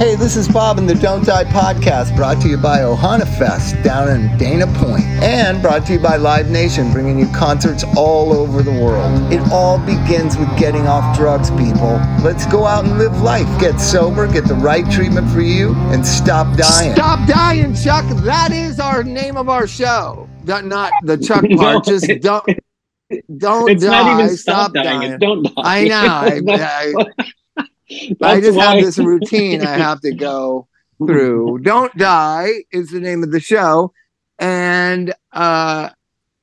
Hey, this is Bob in the Don't Die podcast, brought to you by Ohana Fest down in Dana Point, and brought to you by Live Nation, bringing you concerts all over the world. It all begins with getting off drugs, people. Let's go out and live life. Get sober, get the right treatment for you, and stop dying. Stop dying, Chuk. That is our name of our show. Not, not the Chuck No, part. Just don't. Don't It's die. not even stop stop dying. dying. It's don't die. I know. I, I, I just why- have this routine I have to go through. Don't die is the name of the show, and uh,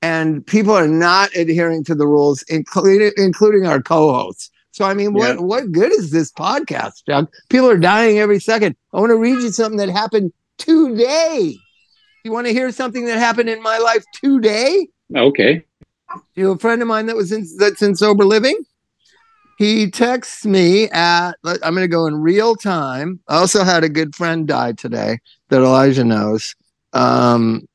and people are not adhering to the rules, including including our co-hosts. So I mean, what Yeah. what good is this podcast, Chuk? People are dying every second. I want to read you something that happened today. You want to hear something that happened in my life today? Okay. you know, a friend of mine that was in that's in sober living. He texts me at I'm going to go in real time. I also had a good friend die today that Elijah knows. Um,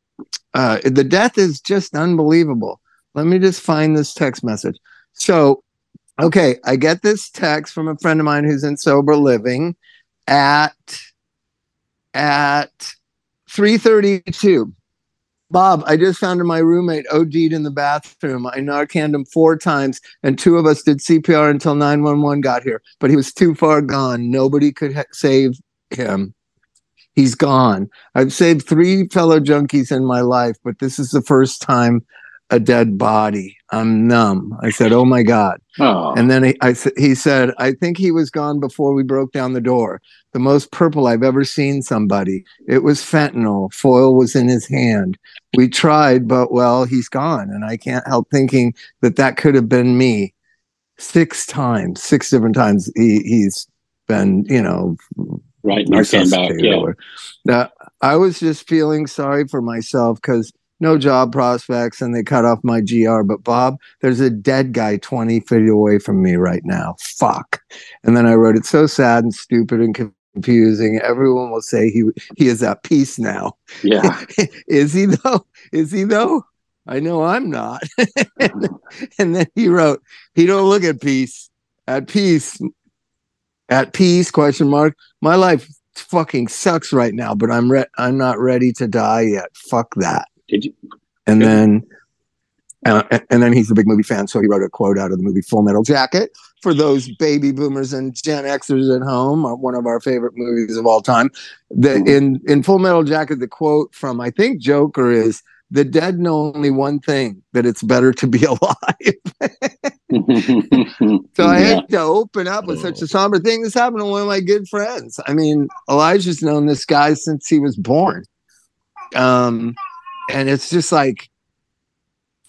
uh, the death is just unbelievable. Let me just find this text message. So, okay, I get this text from a friend of mine who's in sober living at at 332 Bob, I just found my roommate OD'd in the bathroom. I Narcaned him four times, and two of us did CPR until 911 got here. But he was too far gone. Nobody could ha- save him. He's gone. I've saved three fellow junkies in my life, but this is the first time a dead body. I'm numb. I said, "Oh my God!" Oh, And then he, I, he said, I think he was gone before we broke down the door. The most purple I've ever seen somebody. It was fentanyl. Foil was in his hand. We tried, but well, he's gone. And I can't help thinking that that could have been me six times, six different times. He, he's been, you know, right. Narcan back. Yeah. Now, I was just feeling sorry for myself because no job prospects and they cut off my GR. But Bob, there's a dead guy 20 feet away from me right now. Fuck. And then I wrote it so sad and stupid and confusing. Everyone will say he he is at peace now. Yeah. is he though? Is he though? I know I'm not. and then he wrote, he don't look at peace. At peace. At peace, question mark. My life fucking sucks right now, but I'm re- I'm not ready to die yet. Fuck that. Did you? And Good. then uh, and then he's a big movie fan, so he wrote a quote out of the movie Full Metal Jacket for those baby boomers and Gen Xers at home. uh, One of our favorite movies of all time. The in in Full Metal Jacket, the quote from I think Joker is. The dead know only one thing that it's better to be alive. So I Yeah. had to open up with such a somber thing. This happened to one of my good friends. I mean, Elijah's known this guy since he was born. Um, and it's just like,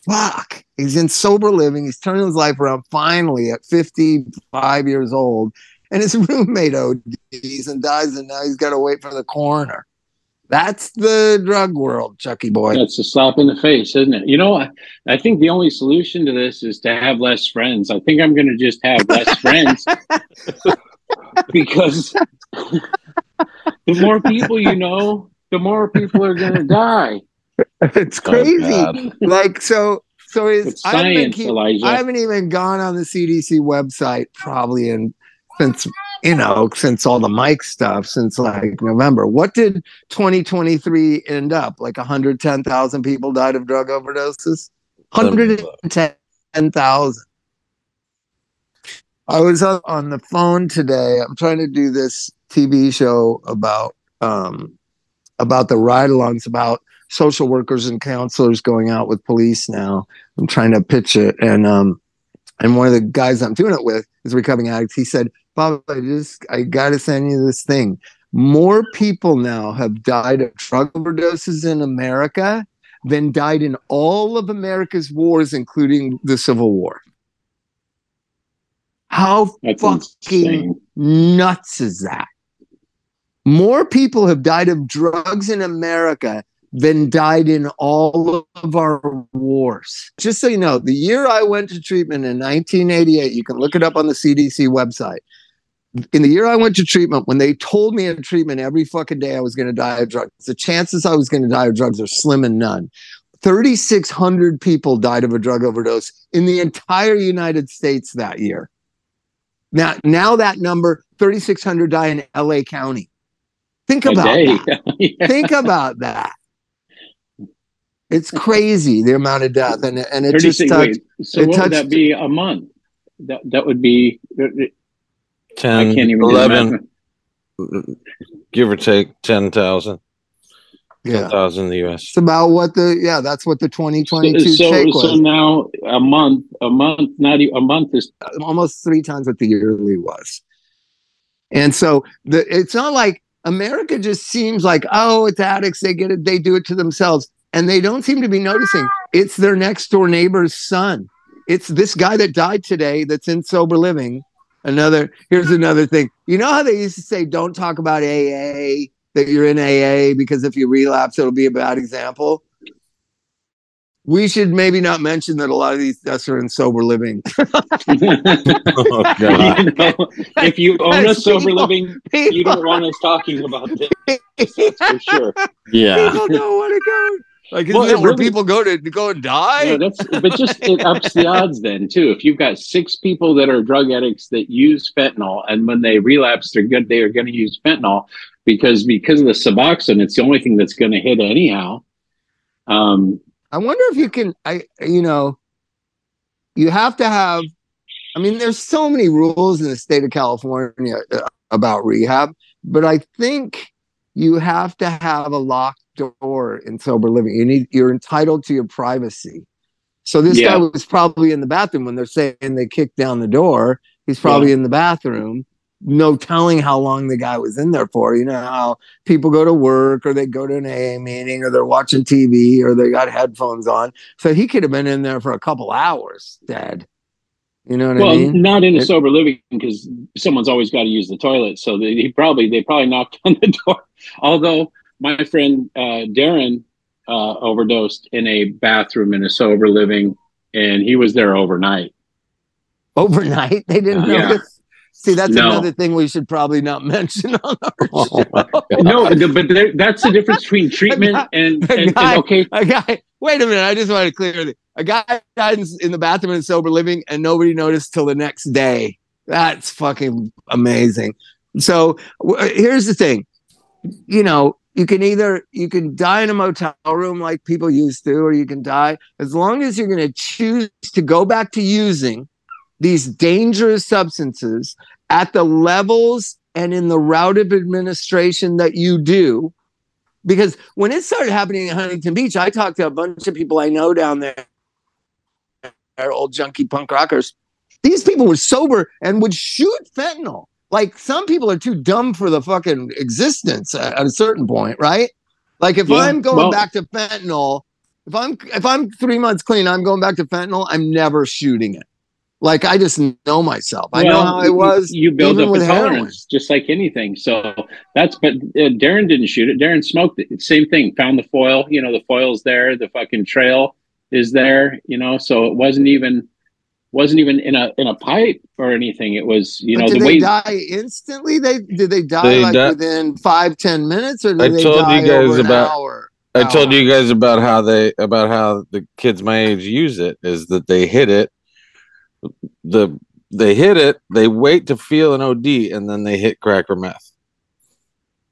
fuck. He's in sober living. He's turning his life around finally at 55 years old. And his roommate ODs and dies, and now he's got to wait for the coroner. That's the drug world, Chucky boy. That's a slap in the face, isn't it? You know, I, I think the only solution to this is to have less friends. I think I'm going to just have less friends because the more people you know, the more people are going to die. it's Oh, crazy. God. like so, so is I haven't keep- Elijah. I haven't even gone on the CDC website probably in since you know since all the Mike stuff since like November. What did 2023 end up? Like 110,000 people died of drug overdoses. 110,000. I was on on the phone today. I'm trying to do this TV show about um about the ride-alongs about social workers and counselors going out with police now. I'm trying to pitch it, and um, and one of the guys I'm doing it with is a recovering addict. He said, "Bob, I just I got to send you this thing. More people now have died of drug overdoses in America than died in all of America's wars, including the Civil War. How That's fucking insane. nuts is that? More people have died of drugs in America than died in all of our wars. Just so you know, the year I went to treatment in 1988, you can look it up on the CDC website. In the year I went to treatment, when they told me in treatment every fucking day I was going to die of drugs, the chances I was going to die of drugs are slim and none. 3,600 people died of a drug overdose in the entire United States that year. Now, now that number, 3,600 die in LA County. Think about that. Yeah. Think about that. It's crazy the amount of death, and and it just touched. wait, so it what would that be a month? That that would be. I 10, can't even 11, give or take 10,000. Yeah, 10,000 in the US. it's about what the yeah. That's what the 2022 So, shake so was. now a month, a month, not even a month is almost three times what the yearly was. And so the it's not like America just seems like, oh, it's addicts, they get it, they do it to themselves. And they don't seem to be noticing it's their next door neighbor's son. It's this guy that died today that's in sober living. Another here's another thing. You know how they used to say, don't talk about AA, that you're in AA, because if you relapse, it'll be a bad example. We should maybe not mention that a lot of these deaths are in sober living. Oh, God. you know, if you own a sober people- living, you don't want us talking about this. That's for sure. Yeah. people don't want to go. Like, Well, that where really- people go to, to go and die? Yeah, that's but just it ups the odds then too. If you've got six people that are drug addicts that use fentanyl, and when they relapse, they're good. They are going to use fentanyl because because of the Suboxone, it's the only thing that's going to hit anyhow. Um, I wonder if you can. I you know, you have to have. I mean, there's so many rules in the state of California uh, about rehab, but I think you have to have a locked door in sober living. You need. You're entitled to your privacy. So this Yeah. guy was probably in the bathroom when they're saying they kicked down the door. He's probably in the bathroom. No telling how long the guy was in there for. You know how people go to work or they go to an AA meeting or they're watching TV or they got headphones on. So he could have been in there for a couple hours dead. You know what well, I mean? Well, not in a sober living because someone's always got to use the toilet. So they, he probably they probably knocked on the door. Although my friend uh, Darren uh, overdosed in a bathroom in a sober living, and he was there overnight. Overnight, they didn't Yeah. notice. See, that's No. another thing we should probably not mention on our Oh, show. my No, but there, that's the difference between treatment guy- and, a and, and guy- okay. A guy, wait a minute, I just want to clear it. A guy died in, in the bathroom in a sober living and nobody noticed till the next day. That's fucking amazing. So w- here's the thing. You know, you can either you can die in a motel room like people used to, or you can die as long as you're going to choose to go back to using these dangerous substances at the levels and in the route of administration that you do. Because when it started happening in Huntington Beach, I talked to a bunch of people I know down there, old junkie punk rockers. These people were sober and would shoot fentanyl. Like some people are too dumb for the fucking existence at, at a certain point, right? Like if Yeah, I'm going well- back to fentanyl, if I'm if I'm three months clean, I'm going back to fentanyl. I'm never shooting it. Like I just know myself. I know how I was. You build up with a tolerance, just like anything. So that's. But uh, Darren didn't shoot it. Darren smoked it. Same thing. Found the foil. You know, the foil's there. The fucking trail is there. You know, so it wasn't even wasn't even in a in a pipe or anything. It was. You But know, did the they way. die instantly? They did they die They like di- within five ten minutes, or did I they told die you guys over an about- hour? I told you guys about how they about how the kids my age use it is that they hit it the they hit it they wait to feel an OD and then they hit crack or meth.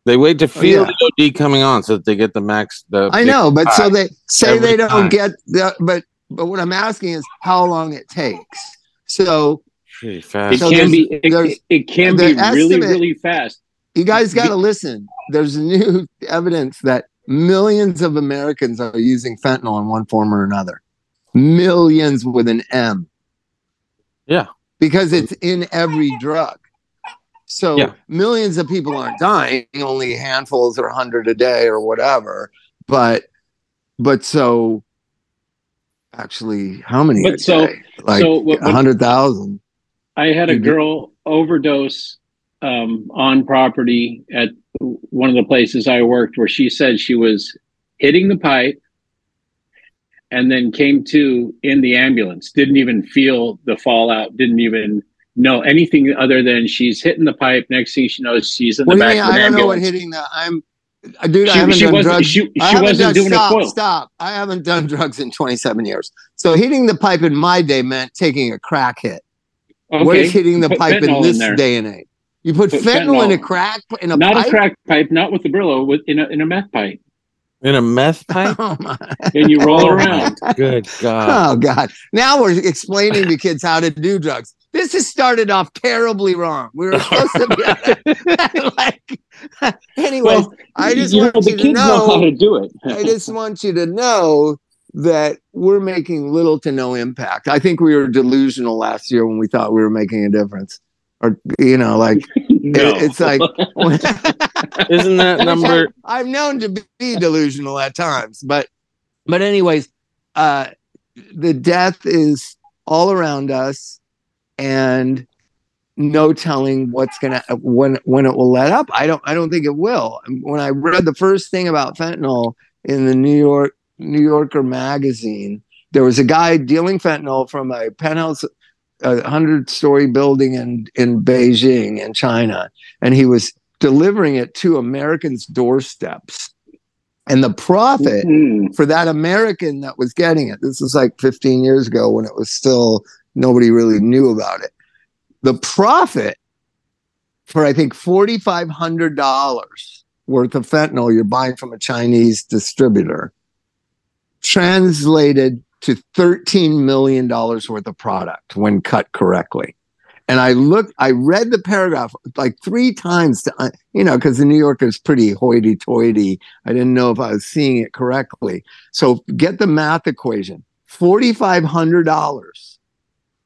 They wait to oh, feel Oh, yeah. the OD coming on so that they get the max the I know, but so they say Every they don't time. get the, but but what I'm asking is how long it takes. So It fast. So can be. It, it can be really, estimate- really fast. you guys got to listen. There's new evidence that millions of Americans are using fentanyl in one form or another. Millions with an M. Yeah. Because it's in every drug. So Yeah. millions of people aren't dying, only handfuls or hundred a day or whatever. But but so actually how many But so- day? Like so a hundred thousand. I had a girl overdose um, on property at one of the places I worked where she said she was hitting the pipe and then came to in the ambulance, didn't even feel the fallout, didn't even know anything other than she's hitting the pipe. Next thing she knows, she's in the you back mean? of I don't know what hitting the I'm uh, dude, I haven't she done drugs. she- she haven't wasn't done, doing a stop, coil. Stop. I haven't done drugs in 27 years. So hitting the pipe in my day meant taking a crack hit. Okay. What is hitting the Put pipe in fentanyl in this day and age? You put Put fentanyl, in a crack in a not pipe. a crack pipe, not with the Brillo, with in a in a meth pipe, In a meth pipe? Oh my and you roll around. Good God. Oh God! Now we're explaining to kids how to do drugs. This has started off terribly wrong. We were supposed to be like. Anyways, Well, I just you want know, the you to kids know how to do it. I just want you to know that we're making little to no impact. I think we were delusional last year when we thought we were making a difference, or you know, like no. it's like. Isn't that number? I've known to be delusional at times, but but anyways, uh the death is all around us and no telling what's gonna when when it will let up. I don't I don't think it will. When I read the first thing about fentanyl in the New York New Yorker magazine, there was a guy dealing fentanyl from a penthouse a hundred story building in in Beijing in China, and he was delivering it to Americans' doorsteps. And the profit Mhm. for that American that was getting it, this was like 15 years ago when it was still nobody really knew about it. The profit for I think $4,500 worth of fentanyl you're buying from a Chinese distributor translated to $13 million worth of product when cut correctly. And I looked, I read the paragraph like three times to, uh, you know, because the New Yorker is pretty hoity toity. I didn't know if I was seeing it correctly. So get the math equation $4,500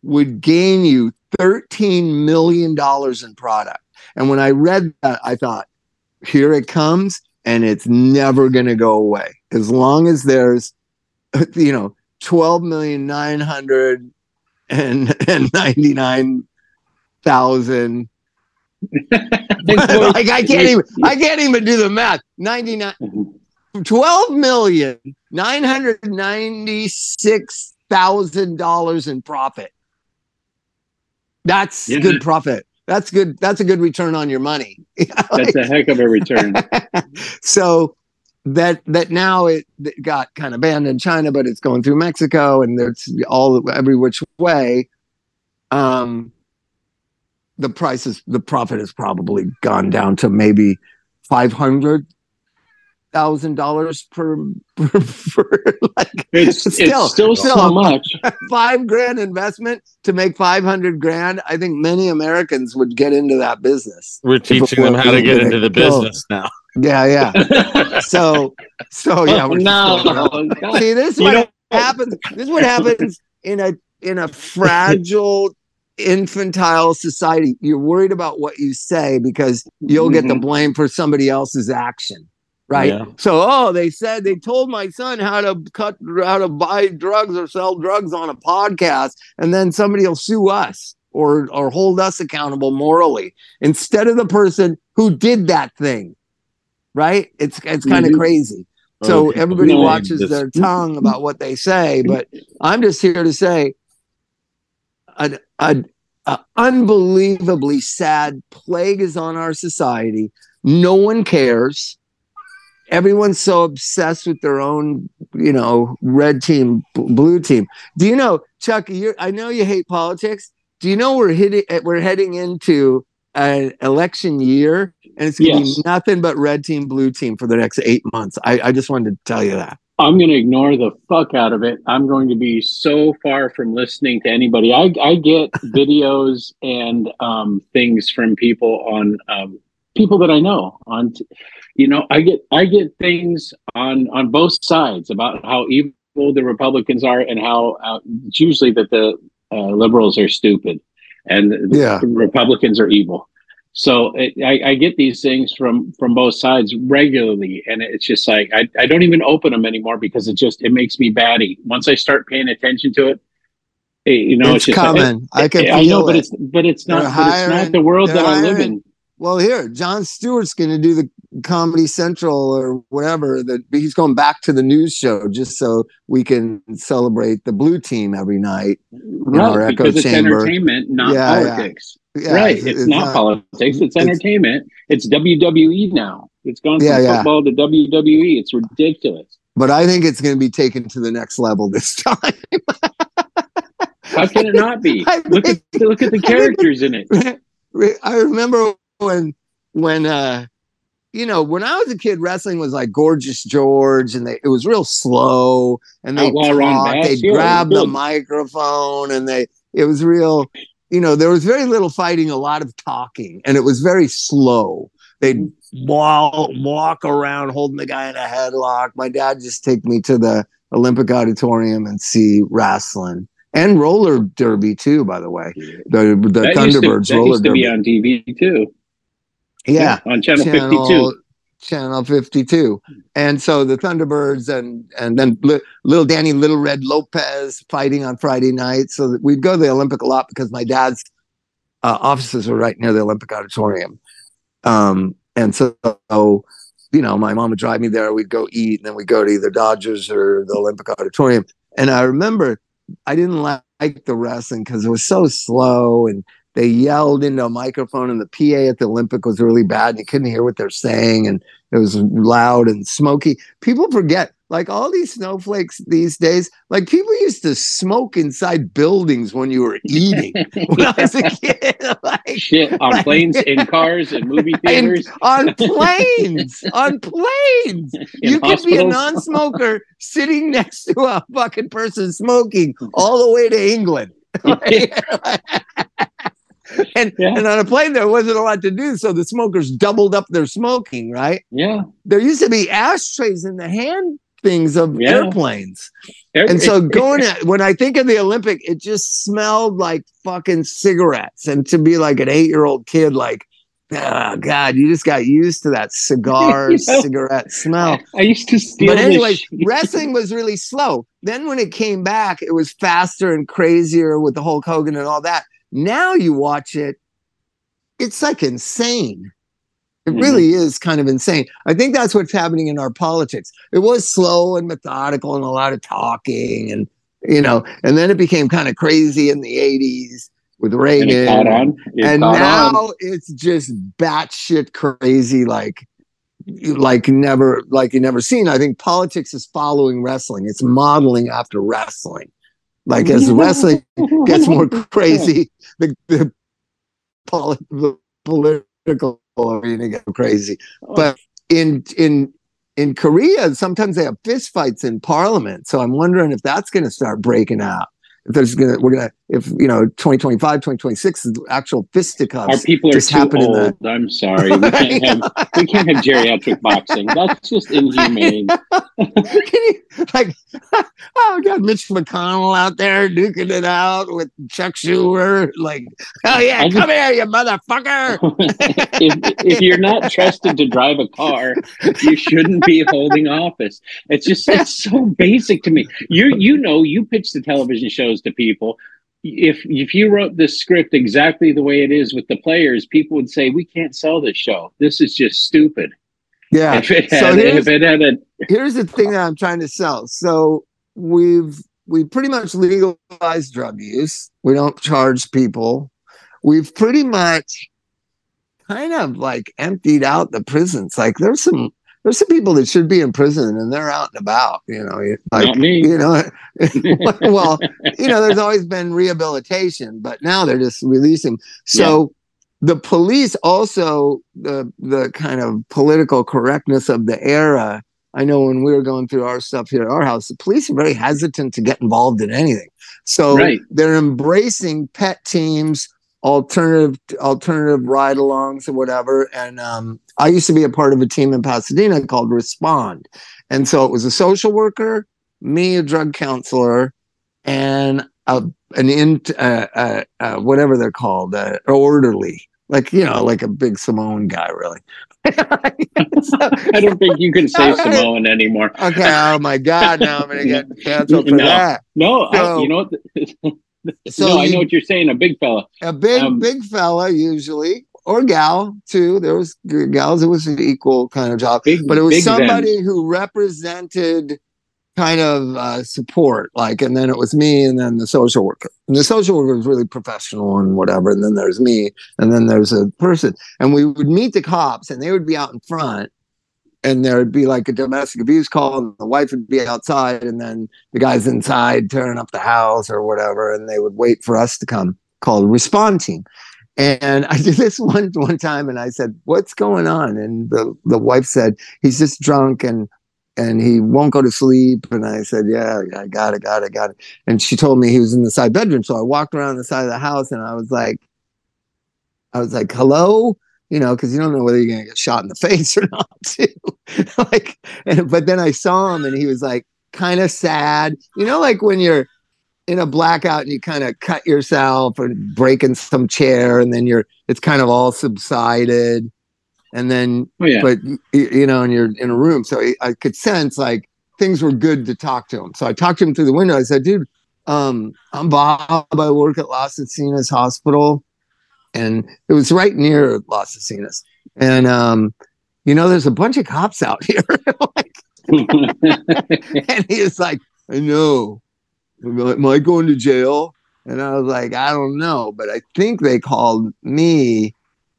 would gain you $13 million in product. And when I read that, I thought, here it comes, and it's never going to go away. As long as there's, you know, 12 million nine hundred and ninety nine thousand. like I can't even I can't even do the math. 99 mm-hmm. 12 million nine hundred ninety six thousand dollars in profit. That's Yeah. good profit. That's good. That's a good return on your money. That's a heck of a return. so that that now it, it got kind of banned in China, but it's going through Mexico and it's all every which way. Um, the price is the profit has probably gone down to maybe five hundred thousand dollars per, per, per like It's Still- it's still, still- so much. five grand investment to make five hundred grand. I think many Americans would get into that business. We're teaching them how to get into the Go. business now. Yeah, yeah. So, so yeah. we're no, still- See, this is You what know- happens. This is what happens in a in a fragile, infantile society. You're worried about what you say because you'll get the Mhm. blame for somebody else's action, right? Yeah. So, oh, they said they told my son how to cut, how to buy drugs or sell drugs on a podcast, and then somebody will sue us or or hold us accountable morally instead of the person who did that thing. Right? It's it's kind of Mhm. crazy. So Okay. everybody No, watches this- their tongue about what they say, but I'm just here to say an, a, a unbelievably sad plague is on our society. No one cares. Everyone's so obsessed with their own, you know, red team, b- blue team. Do you know, Chuk? You're, I know you hate politics. Do you know we're hitting, we're heading into an election year, and it's going to Yes. be nothing but red team, blue team for the next eight months. I, I just wanted to tell you that. I'm going to ignore the fuck out of it. I'm going to be so far from listening to anybody. I, I get videos and um, things from people on um, people that I know on, t- you know, I get I get things on on both sides about how evil the Republicans are and how uh, it's usually that the uh, liberals are stupid and the Yeah. Republicans are evil. So it, I, I get these things from from both sides regularly, and it's just like I, I don't even open them anymore because it just it makes me batty. Once I start paying attention to it, it- you know, it's it's, just coming. I can I know, but it's but it's not but it's not the world that I live in. Well, here, Jon Stewart's going to do the Comedy Central or whatever. That he's going back to the news show just so we can celebrate the blue team every night. our Right, echo because it's chamber. entertainment, not Yeah, yeah. politics. Yeah, right, it's, not, politics. It's, it's- entertainment. It's WWE now. It's gone from Yeah, yeah. football to WWE. It's ridiculous. But I think it's going to be taken to the next level this time. How can it not be? Look at look at the characters in it. I remember when when uh you know when I was a kid, wrestling was like Gorgeous George, and they it was real slow, and they Outlaw talked, they'd grab the microphone, and they it was real. You know, there was very little fighting, a lot of talking, and it was very slow. They'd walk, walk around holding the guy in a headlock. My dad just take me to the Olympic Auditorium and see wrestling and roller derby too. By the way, the the That used to, Thunderbirds roller used to derby. be on TV too. Yeah, on channel, 52. Channel 52. And so the Thunderbirds and and then li- little Danny Little Red Lopez fighting on Friday night. So that we'd go to the Olympic a lot because my dad's uh, offices were right near the Olympic Auditorium. Um, and so, you know, my mom would drive me there. We'd go eat, and then we'd go to either Dodgers or the Olympic Auditorium. And I remember I didn't like the wrestling because it was so slow and they yelled into a microphone and the PA at the Olympic was really bad and you couldn't hear what they're saying and it was loud and smoky. People forget like all these snowflakes these days, like people used to smoke inside buildings when you were eating when I was a kid. like, Shit, on Like- planes, in cars, in movie theaters, on planes, on planes. in you could be a non-smoker sitting next to a fucking person smoking all the way to England. and Yeah. and on a plane there wasn't a lot to do, so the smokers doubled up their smoking. Right? yeah. There used to be ashtrays in the hand things of Yeah. airplanes, and so going at, when I think of the Olympic, it just smelled like fucking cigarettes. And to be like an eight-year-old kid, like. Oh God! You just got used to that cigar You know, cigarette smell I used to steal. but this anyways, wrestling was really slow. Then when it came back, it was faster and crazier with the Hulk Hogan and all that. Now you watch it, it's like insane. It Mhm. really is kind of insane. I think that's what's happening in our politics. It was slow and methodical and a lot of talking and you know, and then it became kind of crazy in the 80s with and Reagan. on. It and now on. it's just batshit crazy, like like never like you never seen. I think politics is following wrestling. It's modeling after wrestling. Like as wrestling gets more crazy, the the, poli- the political arena gets crazy. Oh. But in in in Korea, sometimes they have fist fights in parliament. So I'm wondering if that's going to start breaking out. If there's gonna, we're gonna, if you know, 2025, 2026 is actual fisticuffs. Our people are just too in the- old. I'm sorry. We can't have we can't have geriatric boxing. That's just inhumane. Can you, like, oh god, Mitch McConnell out there duking it out with Chuck Schumer, like, oh yeah, I come here, you motherfucker. if, if you're not trusted to drive a car, you shouldn't be holding office. It's just it's so basic to me. You you know you pitch the television shows to people. If if you wrote this script exactly the way it is with the players, people would say we can't sell this show. This is just stupid. Yeah. If it So had here's- if it had a here's the thing that I'm trying to sell. So we've we pretty much legalized drug use. We don't charge people. We've pretty much kind of like emptied out the prisons. Like there's some there's some people that should be in prison and they're out and about. You know, like not me. you know, well, you know, there's always been rehabilitation, but now they're just releasing. So the police also the the kind of political correctness of the era. I know when we were going through our stuff here at our house, the police are very hesitant to get involved in anything. So Right. they're embracing pet teams, alternative alternative ride-alongs or whatever. And um, I used to be a part of a team in Pasadena called Respond, and so it was a social worker, me, a drug counselor, and a, an in uh, uh, uh, whatever they're called, uh, orderly, like you know, like a big Samoan guy, really. So- I don't think you can say. Samoan anymore. okay, oh my God, now I'm gonna get canceled for No. that. No, So- I, you know what? So no, I know what you're saying. A big fella. a big Um, big fella usually or gal too there was gals it was an equal kind of job Big, but it was somebody Vens. who represented kind of uh, support like and then it was me and then the social worker and the social worker was really professional and whatever and then there's me and then there's a person and we would meet the cops and they would be out in front and there'd be like a domestic abuse call and the wife would be outside and then the guys inside tearing up the house or whatever and they would wait for us to come called respond team And I did this one one time, and I said, "What's going on?" And the the wife said, "He's just drunk and and he won't go to sleep." And I said, "Yeah, I got it, got it, got it." And she told me he was in the side bedroom. So I walked around the side of the house, and I was like, I was like, "Hello." You know, because you don't know whether you're gonna get shot in the face or not, too. like, and, but then I saw him, and he was like kind of sad. You know, like when you're in a blackout and you kind of cut yourself or breaking some chair and then you're it's kind of all subsided and then Oh, yeah. but you know and you're in a room so I, could sense like things were good to talk to him so i talked to him through the window i said dude um i'm bob i work at las encinas hospital and it was right near las encinas and um you know there's a bunch of cops out here Like, and he was like, I know. Am I going to jail? And I was like, I don't know, but I think they called me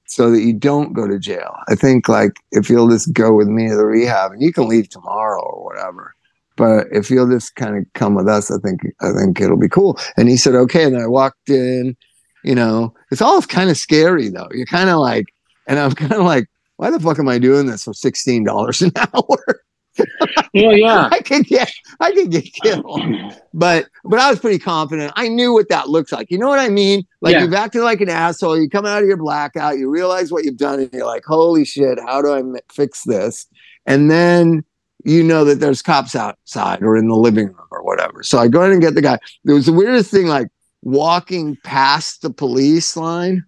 so that you don't go to jail. I think like if you'll just go with me to the rehab and you can leave tomorrow or whatever. But if you'll just kind of come with us, I think I think it'll be cool. And he said, okay. And then I walked in, you know, it's all kind of scary though. You're kind of like, and I'm kind of like, why the fuck am I doing this for sixteen dollars an hour? well, yeah. I could get I could get killed. But but I was pretty confident. I knew what that looks like. You know what I mean? Like Yeah. you've acted like an asshole. You come out of your blackout. You realize what you've done, and you're like, "Holy shit! How do I fix this?" And then you know that there's cops outside or in the living room or whatever. So I go in and get the guy. It was the weirdest thing, like walking past the police line,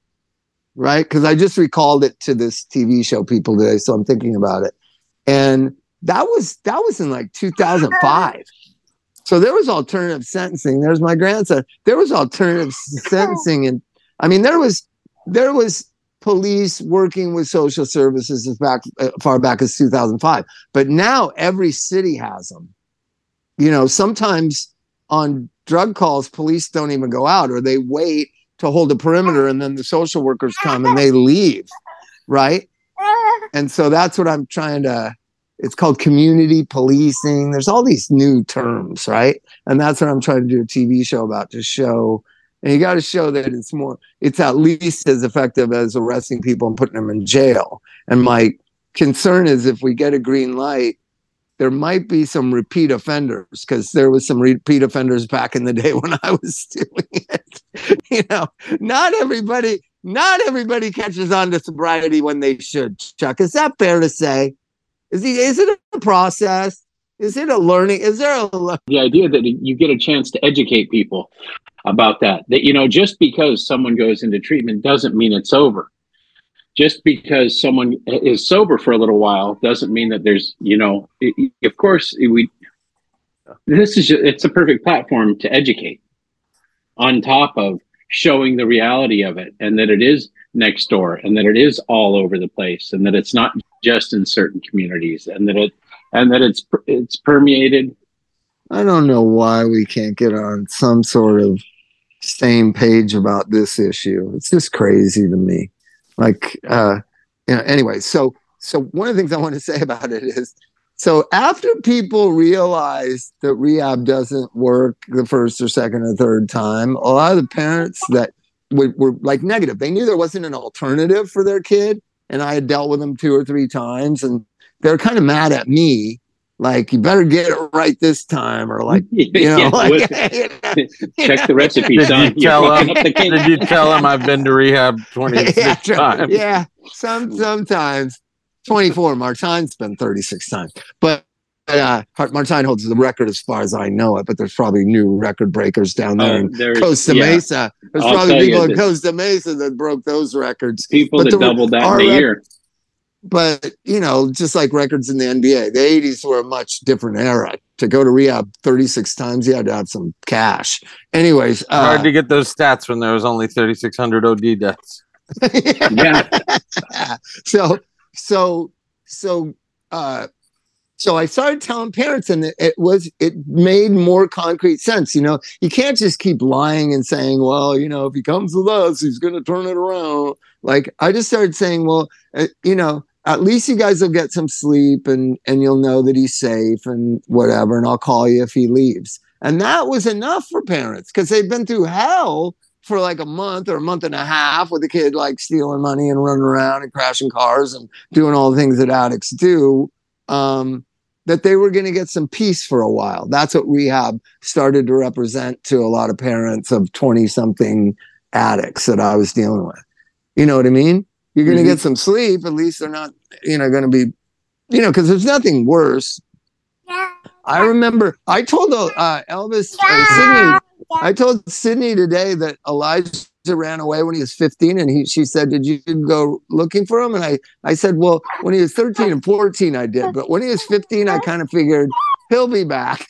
right? Because I just recalled it to this TV show people today, so I'm thinking about it. And that was that was in like 2005. So there was alternative sentencing. There's my grandson. There was alternative sentencing, and I mean there was there was police working with social services as back uh, far back as 2005. But now every city has them. You know, sometimes on drug calls, police don't even go out, or they wait to hold a perimeter, and then the social workers come and they leave, right? And so that's what I'm trying to. It's called community policing. There's all these new terms, right? And that's what I'm trying to do a TV show about to show. And you got to show that it's more, it's at least as effective as arresting people and putting them in jail. And my concern is if we get a green light, there might be some repeat offenders because there was some repeat offenders back in the day when I was doing it. you know, not everybody, not everybody catches on to sobriety when they should. Chuk, is that fair to say? Is he? Is it a process? Is it a learning? Is there a le- the idea that you get a chance to educate people about that that you know just because someone goes into treatment doesn't mean it's over just because someone is sober for a little while doesn't mean that there's you know i- i- of course we this is ju- it's a perfect platform to educate on top of showing the reality of it and that it is next door and that it is all over the place and that it's not just in certain communities and that it and that it's it's permeated I don't know why we can't get on some sort of same page about this issue. It's just crazy to me. Like, uh, you know, anyway, so so one of the things I want to say about it is so after people realize that rehab doesn't work the first or second or third time, a lot of the parents that were, were like negative, they knew there wasn't an alternative for their kid. And I had dealt with them two or three times, and they're kind of mad at me. Like, you better get it right this time, or like, you know, Yeah, like, what- you know, check the recipe, Did son. you You're tell him? up the cake. Did you tell him I've been to rehab 26 yeah, times? yeah. Some sometimes 24. Martine's been 36 times. But uh Martine holds the record as far as I know it, but there's probably new record breakers down there Oh, in Costa yeah, Mesa. There's I'll probably people in Costa Mesa that broke those records. People But that the- doubled that in a rec- year. But you know, just like records in the NBA, the 80s were a much different era. To go to rehab 36 times, you had to have some cash. Anyways, uh, Hard to get those stats when there was only 3,600 OD deaths. Yeah. so so so uh so I started telling parents, and it, it was it made more concrete sense. You know, you can't just keep lying and saying, "Well, you know, if he comes with us, he's going to turn it around." Like I just started saying, "Well, uh, you know, at least you guys will get some sleep, and and you'll know that he's safe, and whatever. And I'll call you if he leaves." And that was enough for parents because they've been through hell for like a month or a month and a half with the kid like stealing money and running around and crashing cars and doing all the things that addicts do. Um, that they were going to get some peace for a while. That's what rehab started to represent to a lot of parents of 20 something addicts that I was dealing with. You know what I mean? You're going to Mhm. get some sleep. At least they're not, you know, going to be, you know, because there's nothing worse. I remember I told uh, Elvis uh, Sydney, I told Sydney today that Elijah ran away when he was 15 and he she said did you go looking for him and I I said well when he was 13 and 14 I did but when he was 15 I kind of figured he'll be back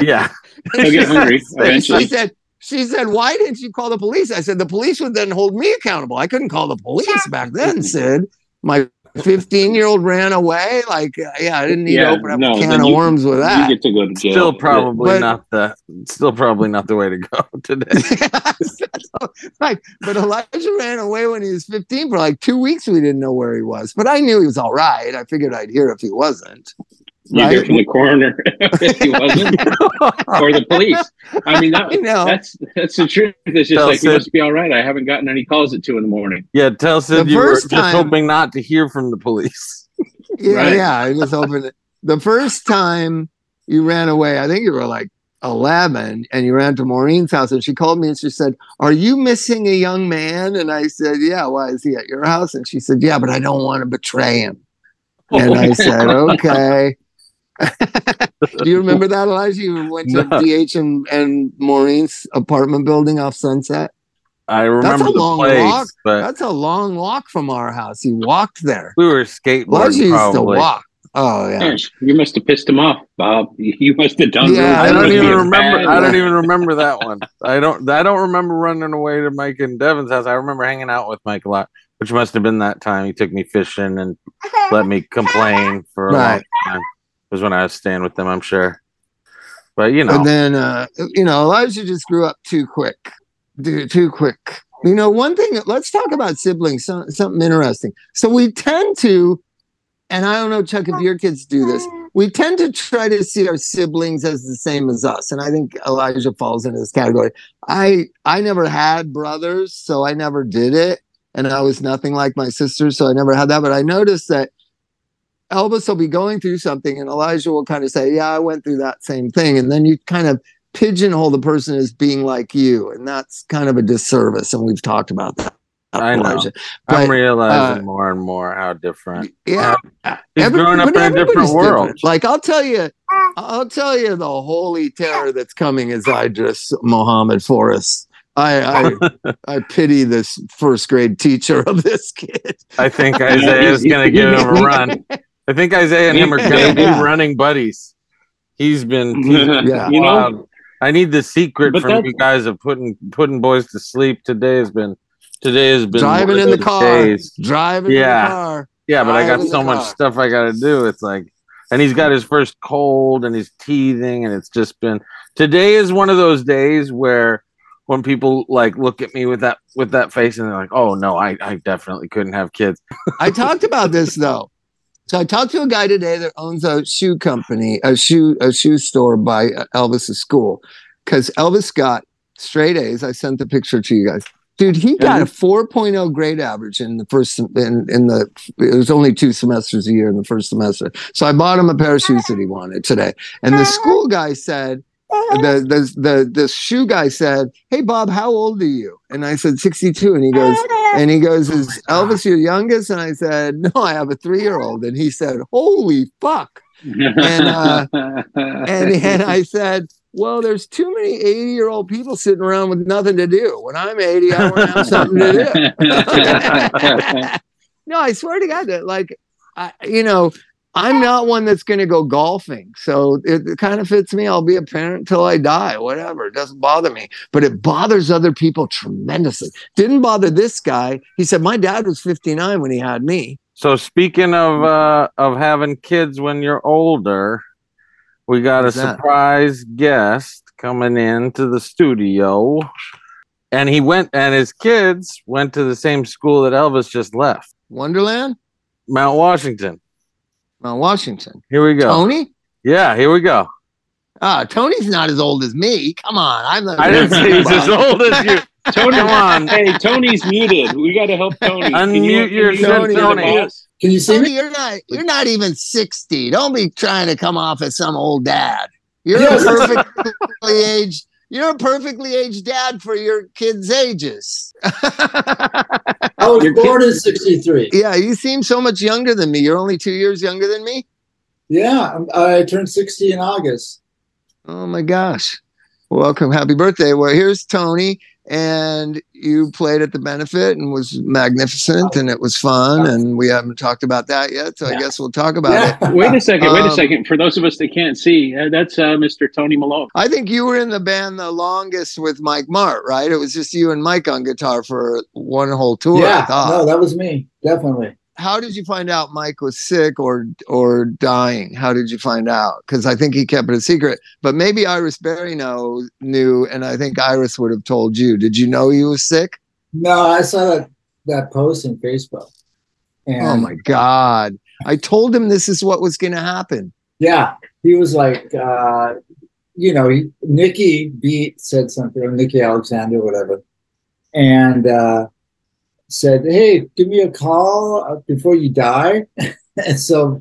Yeah. He'll get hungry she said she said why didn't you call the police I said the police would then hold me accountable I couldn't call the police back then Sid my 15 year old ran away like uh, yeah I didn't need Yeah, to open up no, a can then of you- worms with that You get to go to jail. Still probably But- not the still probably not the way to go today. right. But Elijah ran away when he was 15 for like two weeks. We didn't know where he was, but I knew he was all right. I figured I'd hear if he wasn't. You hear from the coroner if he wasn't, or the police. I mean, that, I know. that's that's the truth. It's just Tell like you Sid. must be all right. I haven't gotten any calls at two in the morning. yeah, tell Sid The you were first just hoping not to hear from the police. Yeah, Right. yeah. I was hoping that the first time you ran away, I think you were like 11 and you ran to Maureen's house and she called me and she said, Are you missing a young man? And I said, Yeah, why is he at your house? And she said, Yeah, but I don't want to betray him. And I oh, said, Okay. Do you remember that, Elijah? You went to No. DH and, and Maureen's apartment building off Sunset. I remember that's a the long place, walk. but That's a long walk from our house. He walked there. we were skateboarding. Elijah skateboarding used to walk. Oh, yeah. Gosh, you must have pissed him off, Bob. You must have done. Yeah, I that don't even remember. I don't even remember that one. I don't. I don't remember running away to Mike and Devin's house. I remember hanging out with Mike a lot, which must have been that time he took me fishing and let me complain for a long time. Was when I was staying with them. I'm sure. But you know, And then, uh, you know, Elijah just grew up too quick, dude, too quick. You know, one thing, let's talk about siblings, some, something interesting. So we tend to, and I don't know, Chuk, if your kids do this, we tend to try to see our siblings as the same as us. And I think Elijah falls into this category. I, I never had brothers, so I never did it. And I was nothing like my sisters, so I never had that. But I noticed that Elvis will be going through something and Elijah will kind of say, Yeah, I went through that same thing. And then you kind of pigeonhole the person as being like you. And that's kind of a disservice. And we've talked about that. I know. Elijah. I'm realizing uh, more and more how different. Yeah. He's growing up in a different world. Like I'll tell you, I'll tell you the holy terror that's coming as Idris Mohammed Forrest. I I, I pity this first grade teacher of this kid. I think Isaiah's going to give him a run. I think Isaiah and him are going to Yeah. be running buddies. He's been. he's been Yeah. You know. I need the secret But from you guys of putting putting boys to sleep. Today has been today has been Driving in the car. days. Driving Yeah. in the car. Yeah, but I got so much car. stuff I got to do. It's like, and he's got his first cold and he's teething, and it's just been. Today is one of those days where when people like look at me with that with that face and they're like, "Oh no, I I definitely couldn't have kids." I talked about this though. So I talked to a guy today that owns a shoe company, a shoe a shoe store by Elvis's school, because Elvis got straight A's. I sent the picture to you guys. Dude, he got a 4.0 grade average in the first in, in the it was only two semesters a year in the first semester. So I bought him a pair of shoes that he wanted today. And the school guy said, the the the the shoe guy said, "Hey Bob, how old are you?" And I said 62 and he goes and he goes, "Is Elvis your youngest?" And I said, "No, I have a 3-year-old." And he said, "Holy fuck." And, uh, And and I said, "Well, there's too many 80-year-old people sitting around with nothing to do. When I'm 80, I want to have something to do." no, I swear to God that like I, you know, I'm not one that's going to go golfing. So it, kind of fits me. I'll be a parent till I die, whatever. It doesn't bother me, but it bothers other people tremendously. Didn't bother this guy. He said, My dad was 59 when he had me. So speaking of uh, of having kids when you're older, we got Who's a that? surprise guest coming into the studio, and he went and his kids went to the same school that Elvis just left, Wonderland, Mount Washington. Mount Washington. Here we go. Tony? Yeah, here we go. Ah, Tony's not as old as me. Come on. I'm not I didn't say he's as old as you. Tony, Come on. Hey, Tony's muted. We got to help Tony. Unmute yourself, be the Tony. Can you see Tony, me? you're not you're not even 60. Don't be trying to come off as some old dad. You're Yes. a perfectly aged you're a perfectly aged dad for your kids' ages. I was Your born in '63. yeah, you seem so much younger than me. You're only two years younger than me. Yeah, I turned 60 in August. Oh my gosh. Welcome. Happy birthday. Well, here's Tony. And you played at the benefit and was magnificent and it was fun. And we haven't talked about that yet. So I guess we'll talk about it. Wait a second. Wait a Um, second. For those of us that can't see, uh, that's uh, Mr. Tony Malone. I think you were in the band the longest with Mike Martt, right? It was just you and Mike on guitar for one whole tour. I yeah, thought. no, that was me. Definitely. How did you find out Mike was sick or or dying? How did you find out? Because I think he kept it a secret. But maybe Iris Berry know, knew, and I think Iris would have told you. Did you know he was sick? No, I saw that that post in Facebook. And oh my God. I told him this is what was going to happen. Yeah, he was like, uh, you know, he, Nikki Beat said something, or Nikki Alexander, whatever, and uh, said, "Hey, give me a call uh, before you die." and so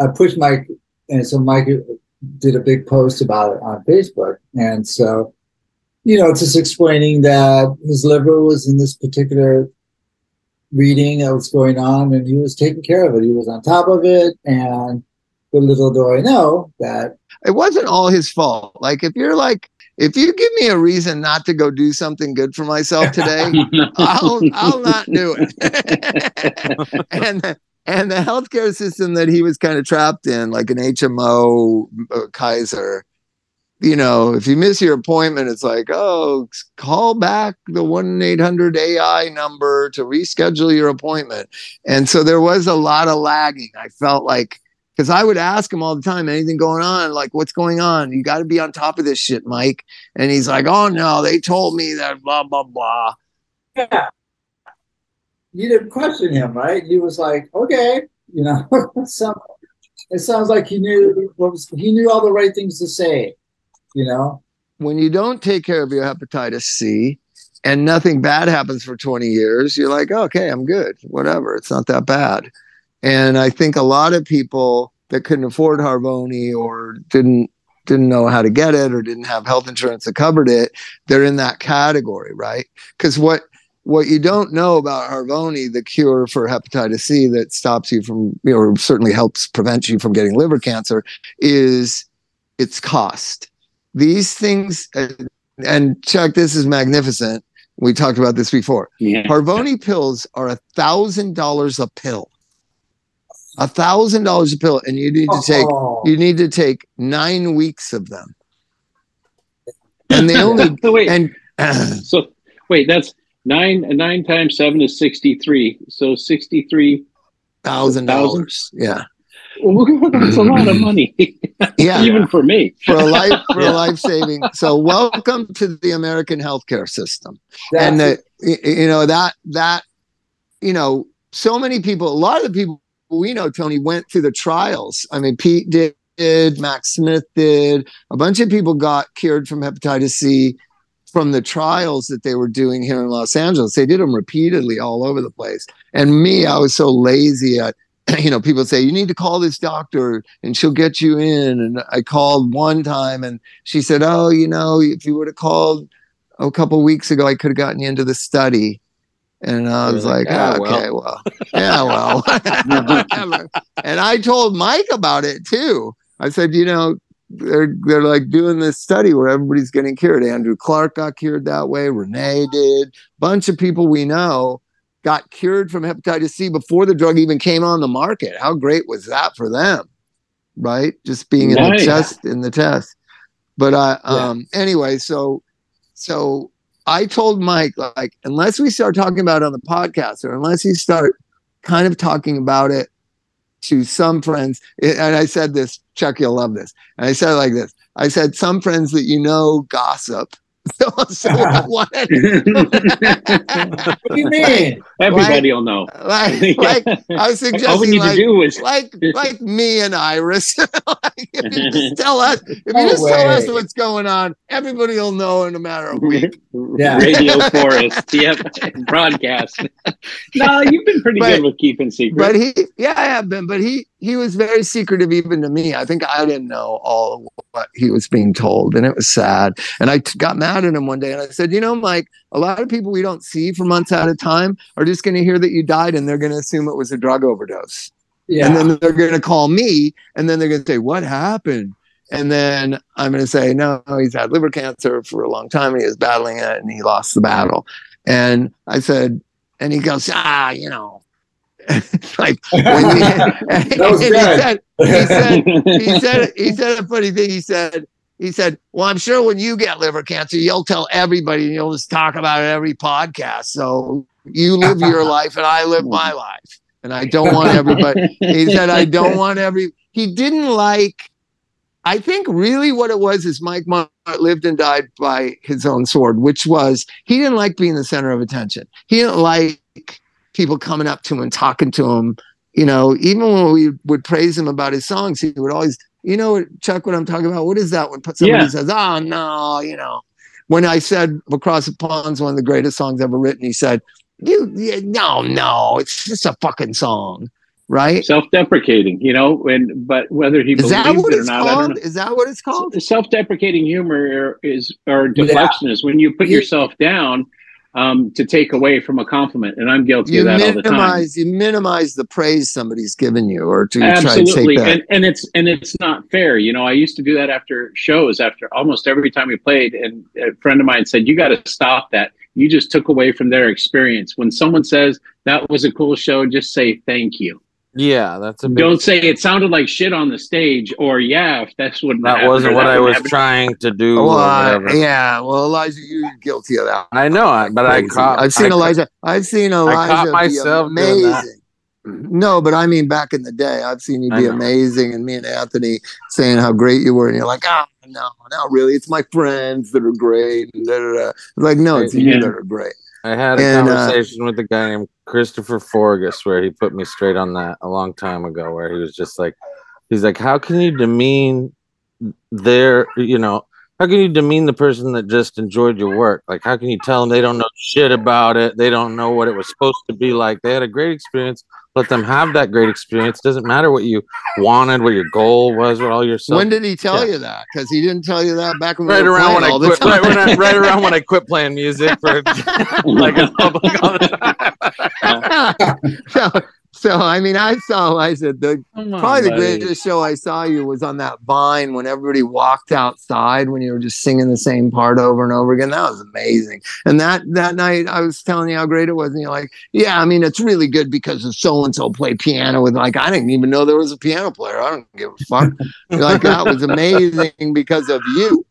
I pushed Mike, and so Mike did a big post about it on Facebook, and so you know, just explaining that his liver was in this particular reading that was going on, and he was taking care of it. He was on top of it, and but little do I know that It wasn't all his fault. Like, if you're like, if you give me a reason not to go do something good for myself today, I'll I'll not do it. and the, and the healthcare system that he was kind of trapped in, like an HMO uh, Kaiser, you know, if you miss your appointment, it's like, oh, call back the one eight hundred AI number to reschedule your appointment. And so there was a lot of lagging. I felt like because I would ask him all the time, anything going on? Like, what's going on? You got to be on top of this shit, Mike. And he's like, oh no, they told me that blah blah blah. yeah, you didn't question him, right? He was like, okay, you know, some, it sounds like he knew what was he knew all the right things to say, you know. when you don't take care of your hepatitis C and nothing bad happens for 20 years, you're like, okay, I'm good, whatever. It's not that bad. And I think a lot of people that couldn't afford Harvoni or didn't didn't know how to get it or didn't have health insurance that covered it, they're in that category, right? Because what what you don't know about Harvoni, the cure for hepatitis C that stops you from, you know, or certainly helps prevent you from getting liver cancer, is its cost these things and Chuk this is magnificent we talked about this before yeah. harvoni pills are a thousand dollars a pill a thousand dollars a pill and you need to take Oh, you need to take nine weeks of them and they only wait. and so wait, that's nine. Nine times seven is sixty-three. So sixty three thousand dollars yeah Well, That's a lot of money, yeah even for me. for a life for Yeah. a life saving so welcome to the american healthcare system that's and the, you know that that you know so many people a lot of the people we know tony went through the trials. I mean pete did, did max smith did. A bunch of people got cured from hepatitis c from the trials that they were doing here in los angeles. They did them repeatedly all over the place. And me i was so lazy at you know people say you need to call this doctor and she'll get you in. And i called one time and she said oh you know if you would have called a couple weeks ago I could have gotten you into the study. And I was like, like, "Ah, okay, well, yeah, well. and I told Mike about it too. I said, you know, they're they're like doing this study where everybody's getting cured. Andrew Clark got cured that way, Renee did, bunch of people we know got cured from hepatitis C before the drug even came on the market. How great was that for them? Right? Just being in the test in the test. But I Yeah. um anyway, so so I told Mike, like, unless we start talking about it on the podcast or unless you start kind of talking about it to some friends, and I said this, Chuk, you'll love this. And I said like this I said, some friends that you know gossip. So, wanted, what do you mean? Everybody will know. like, like, I was suggesting, All we need to do is like, like me and Iris. like, if you just tell us, if you No just tell us what's going on, everybody will know in a matter of weeks. Yeah. Radio Forest. Yep. Broadcast. no, you've been pretty But- good with keeping secrets. But he, yeah, I have been, but he, he was very secretive even to me. I think I didn't know all of what he was being told, and it was sad. And I t- got mad at him one day, and I said, you know, Mike, a lot of people we don't see for months at a time are just going to hear that you died, and they're going to assume it was a drug overdose. Yeah. And then they're going to call me and then they're going to say, What happened? And then I'm going to say, No, he's had liver cancer for a long time and he was battling it and he lost the battle. And I said, And he goes, Ah, you know, like when he, That was and he said, he said, he said, he said a funny thing. He said, he said, Well, I'm sure when you get liver cancer, you'll tell everybody and you'll just talk about it every podcast. So you live your life and I live my life. And I don't want everybody he said i don't want every he didn't like i think really what it was is mike Martt lived and died by his own sword which was he didn't like being the center of attention he didn't like people coming up to him and talking to him you know even when we would praise him about his songs he would always you know Chuk what i'm talking about what is that when somebody Yeah. says oh no you know when i said across the pond's one of the greatest songs ever written he said you, you no no it's just a fucking song right Self-deprecating, you know, and but whether he is believes that what it or it's not, called? Is that what it's called? Self-deprecating humor is or deflection is when you put You- yourself down um, to take away from a compliment, and I'm guilty You of that all the time. minimize you minimize the praise somebody's given you, or to Absolutely, take that? and, and it's and it's not fair. You know, I used to do that after shows. After almost every time we played, and a friend of mine said, "You got to stop that. You just took away from their experience." When someone says that was a cool show, just say thank you. Yeah, that's a big Don't say it sounded like shit on the stage, or yeah, if that's what that wasn't what I was trying to do. well, or I- whatever. yeah. Well, Elijah, you're guilty of that. I know, I- but I caught. I've seen I, Elijah. I've seen Elijah. caught be myself doing that. amazing. No, but I mean, back in the day, I've seen you be amazing, and me and Anthony saying how great you were, and you're like, oh no, not really. It's my friends that are great. And da, da, da. Like, no, it's you that are great. I had a And, uh, conversation with a guy named Christopher Forgus where he put me straight on that a long time ago. Where he was just like, he's like, how can you demean their, you know, how can you demean the person that just enjoyed your work? Like, how can you tell them they don't know shit about it? They don't know what it was supposed to be like. They had a great experience. Let them have that great experience. Doesn't matter what you wanted, what your goal was, what all your self. when did he tell yeah. you that? Because he didn't tell you that back when we right were around when I all quit, right, when I, right around when I quit playing music for like a public all the time. so, so I mean, I saw Elijah. The on, probably the buddy. greatest show I saw you was on that Vine when everybody walked outside when you were just singing the same part over and over again. That was amazing. And that that night, I was telling you how great it was, and you're like, "Yeah, I mean, it's really good because of so and so played piano with like I didn't even know there was a piano player. I don't give a fuck. You're like that was amazing because of you."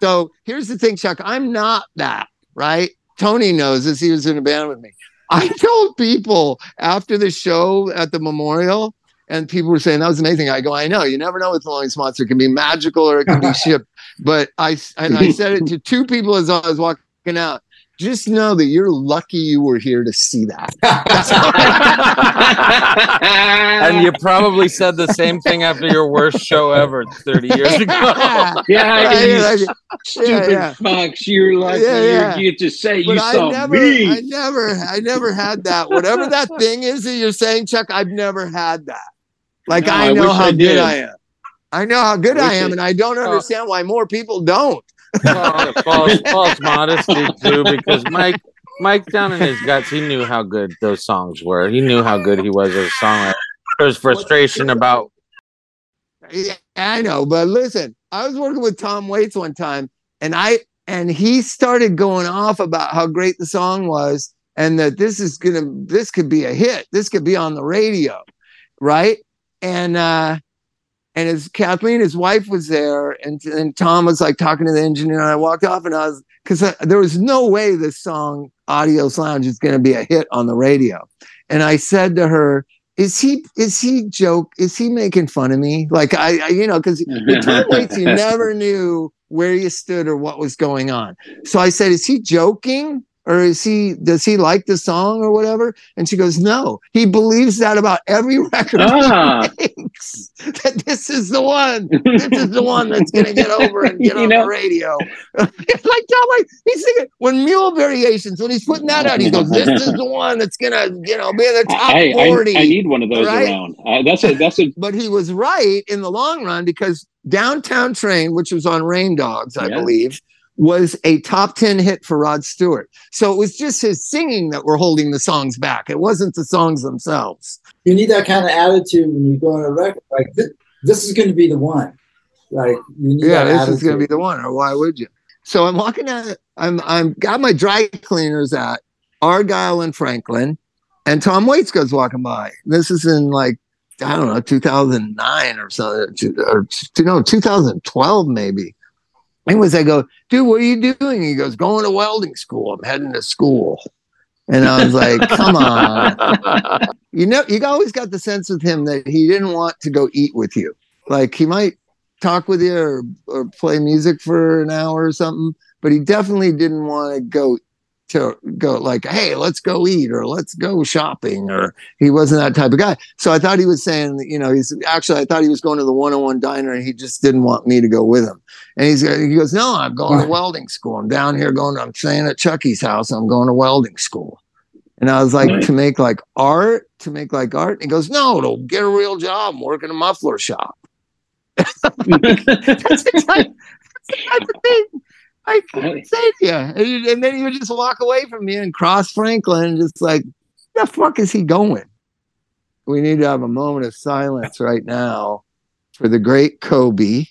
So here's the thing, Chuk. I'm not that right. Tony knows this. He was in a band with me. I told people after the show at the memorial, and people were saying that was amazing. I go, I know. You never know with Thelonious Monster. It can be magical or it can be shipped. But I and I said it to two people as I was walking out. Just know that you're lucky you were here to see that. and you probably said the same thing after your worst show ever 30 years ago. yeah, Right, you like, stupid yeah, yeah. fucks. You're lucky Yeah, yeah. you get to say But you I saw never, me. I never, I never had that. Whatever that thing is that you're saying, Chuk, I've never had that. Like No, I I know wish how I good. I am. I know how good I I, am, I- and I don't oh. understand why more people don't. False, false modesty too, because Mike, Mike down in his guts, he knew how good those songs were. He knew how good he was as a songwriter. There's frustration about Yeah, I know, but listen, I was working with Tom Waits one time, and I and he started going off about how great the song was, and that this is gonna, this could be a hit, this could be on the radio, right? And uh, and his Kathleen, his wife, was there, and and Tom was like talking to the engineer, and I walked off, and I was because uh, there was no way this song Adios Lounge is gonna be a hit on the radio, and I said to her is he is he joke is he making fun of me? Like i, I you know because with Tom Waits you never knew where you stood or what was going on. So i said is he joking or is he does he like the song or whatever and she goes no he believes that about every record Ah. makes that this is the one. This is the one that's gonna get over and get You on know? the radio. It's like Tom, like he's thinking when Mule Variations, when he's putting that out, he goes, "This is the one that's gonna, you know, be in the top I, 40. I need one of those right? around. Uh, that's a that's a but he was right in the long run because Downtown Train, which was on Rain Dogs, I Yeah. believe, was a top 10 hit for Rod Stewart. So it was just his singing that were holding the songs back. It wasn't the songs themselves. You need that kind of attitude when you go on a record. Like this, this is going to be the one. Like you need Yeah, that this is going to be the one, or why would you? So I'm walking at, I'm, I'm got my dry cleaners at Argyle and Franklin, and Tom Waits goes walking by. This is in like, I don't know, 2009 or something, or no, 2012 maybe. Anyways, I go, dude, what are you doing? He goes, going to welding school. I'm heading to school. And I was like, come on. You know, you always got the sense with him that he didn't want to go eat with you. Like he might talk with you or, or play music for an hour or something, but he definitely didn't want to go to go like, hey, let's go eat or let's go shopping or he wasn't that type of guy. So I thought he was saying, you know, he's actually I thought he was going to the 101 diner and he just didn't want me to go with him. And he's uh, he goes, No, I'm going to welding school. I'm down here going, to, I'm staying at Chucky's house. I'm going to welding school. And I was like, Nice. to make like art, to make like art. And he goes, No, to get a real job, and work in a muffler shop. That's the type, that's the type of thing I could say to you. And, you- and then he would just walk away from me and cross Franklin, and just like, the fuck is he going? We need to have a moment of silence right now for the great Kobe.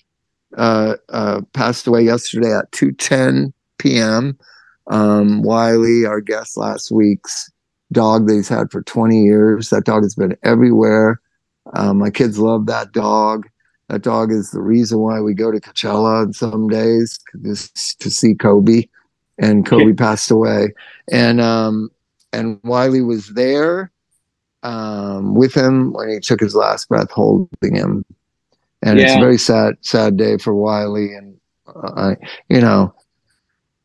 Uh, uh, passed away yesterday at 2:10 p.m. Um, Wiley, our guest last week's dog that he's had for 20 years. That dog has been everywhere. Um, my kids love that dog. That dog is the reason why we go to Coachella on some days just to see Kobe. And Kobe passed away, and um, and Wiley was there um, with him when he took his last breath, holding him. And it's a very sad, sad day for Wiley. And uh, I, you know,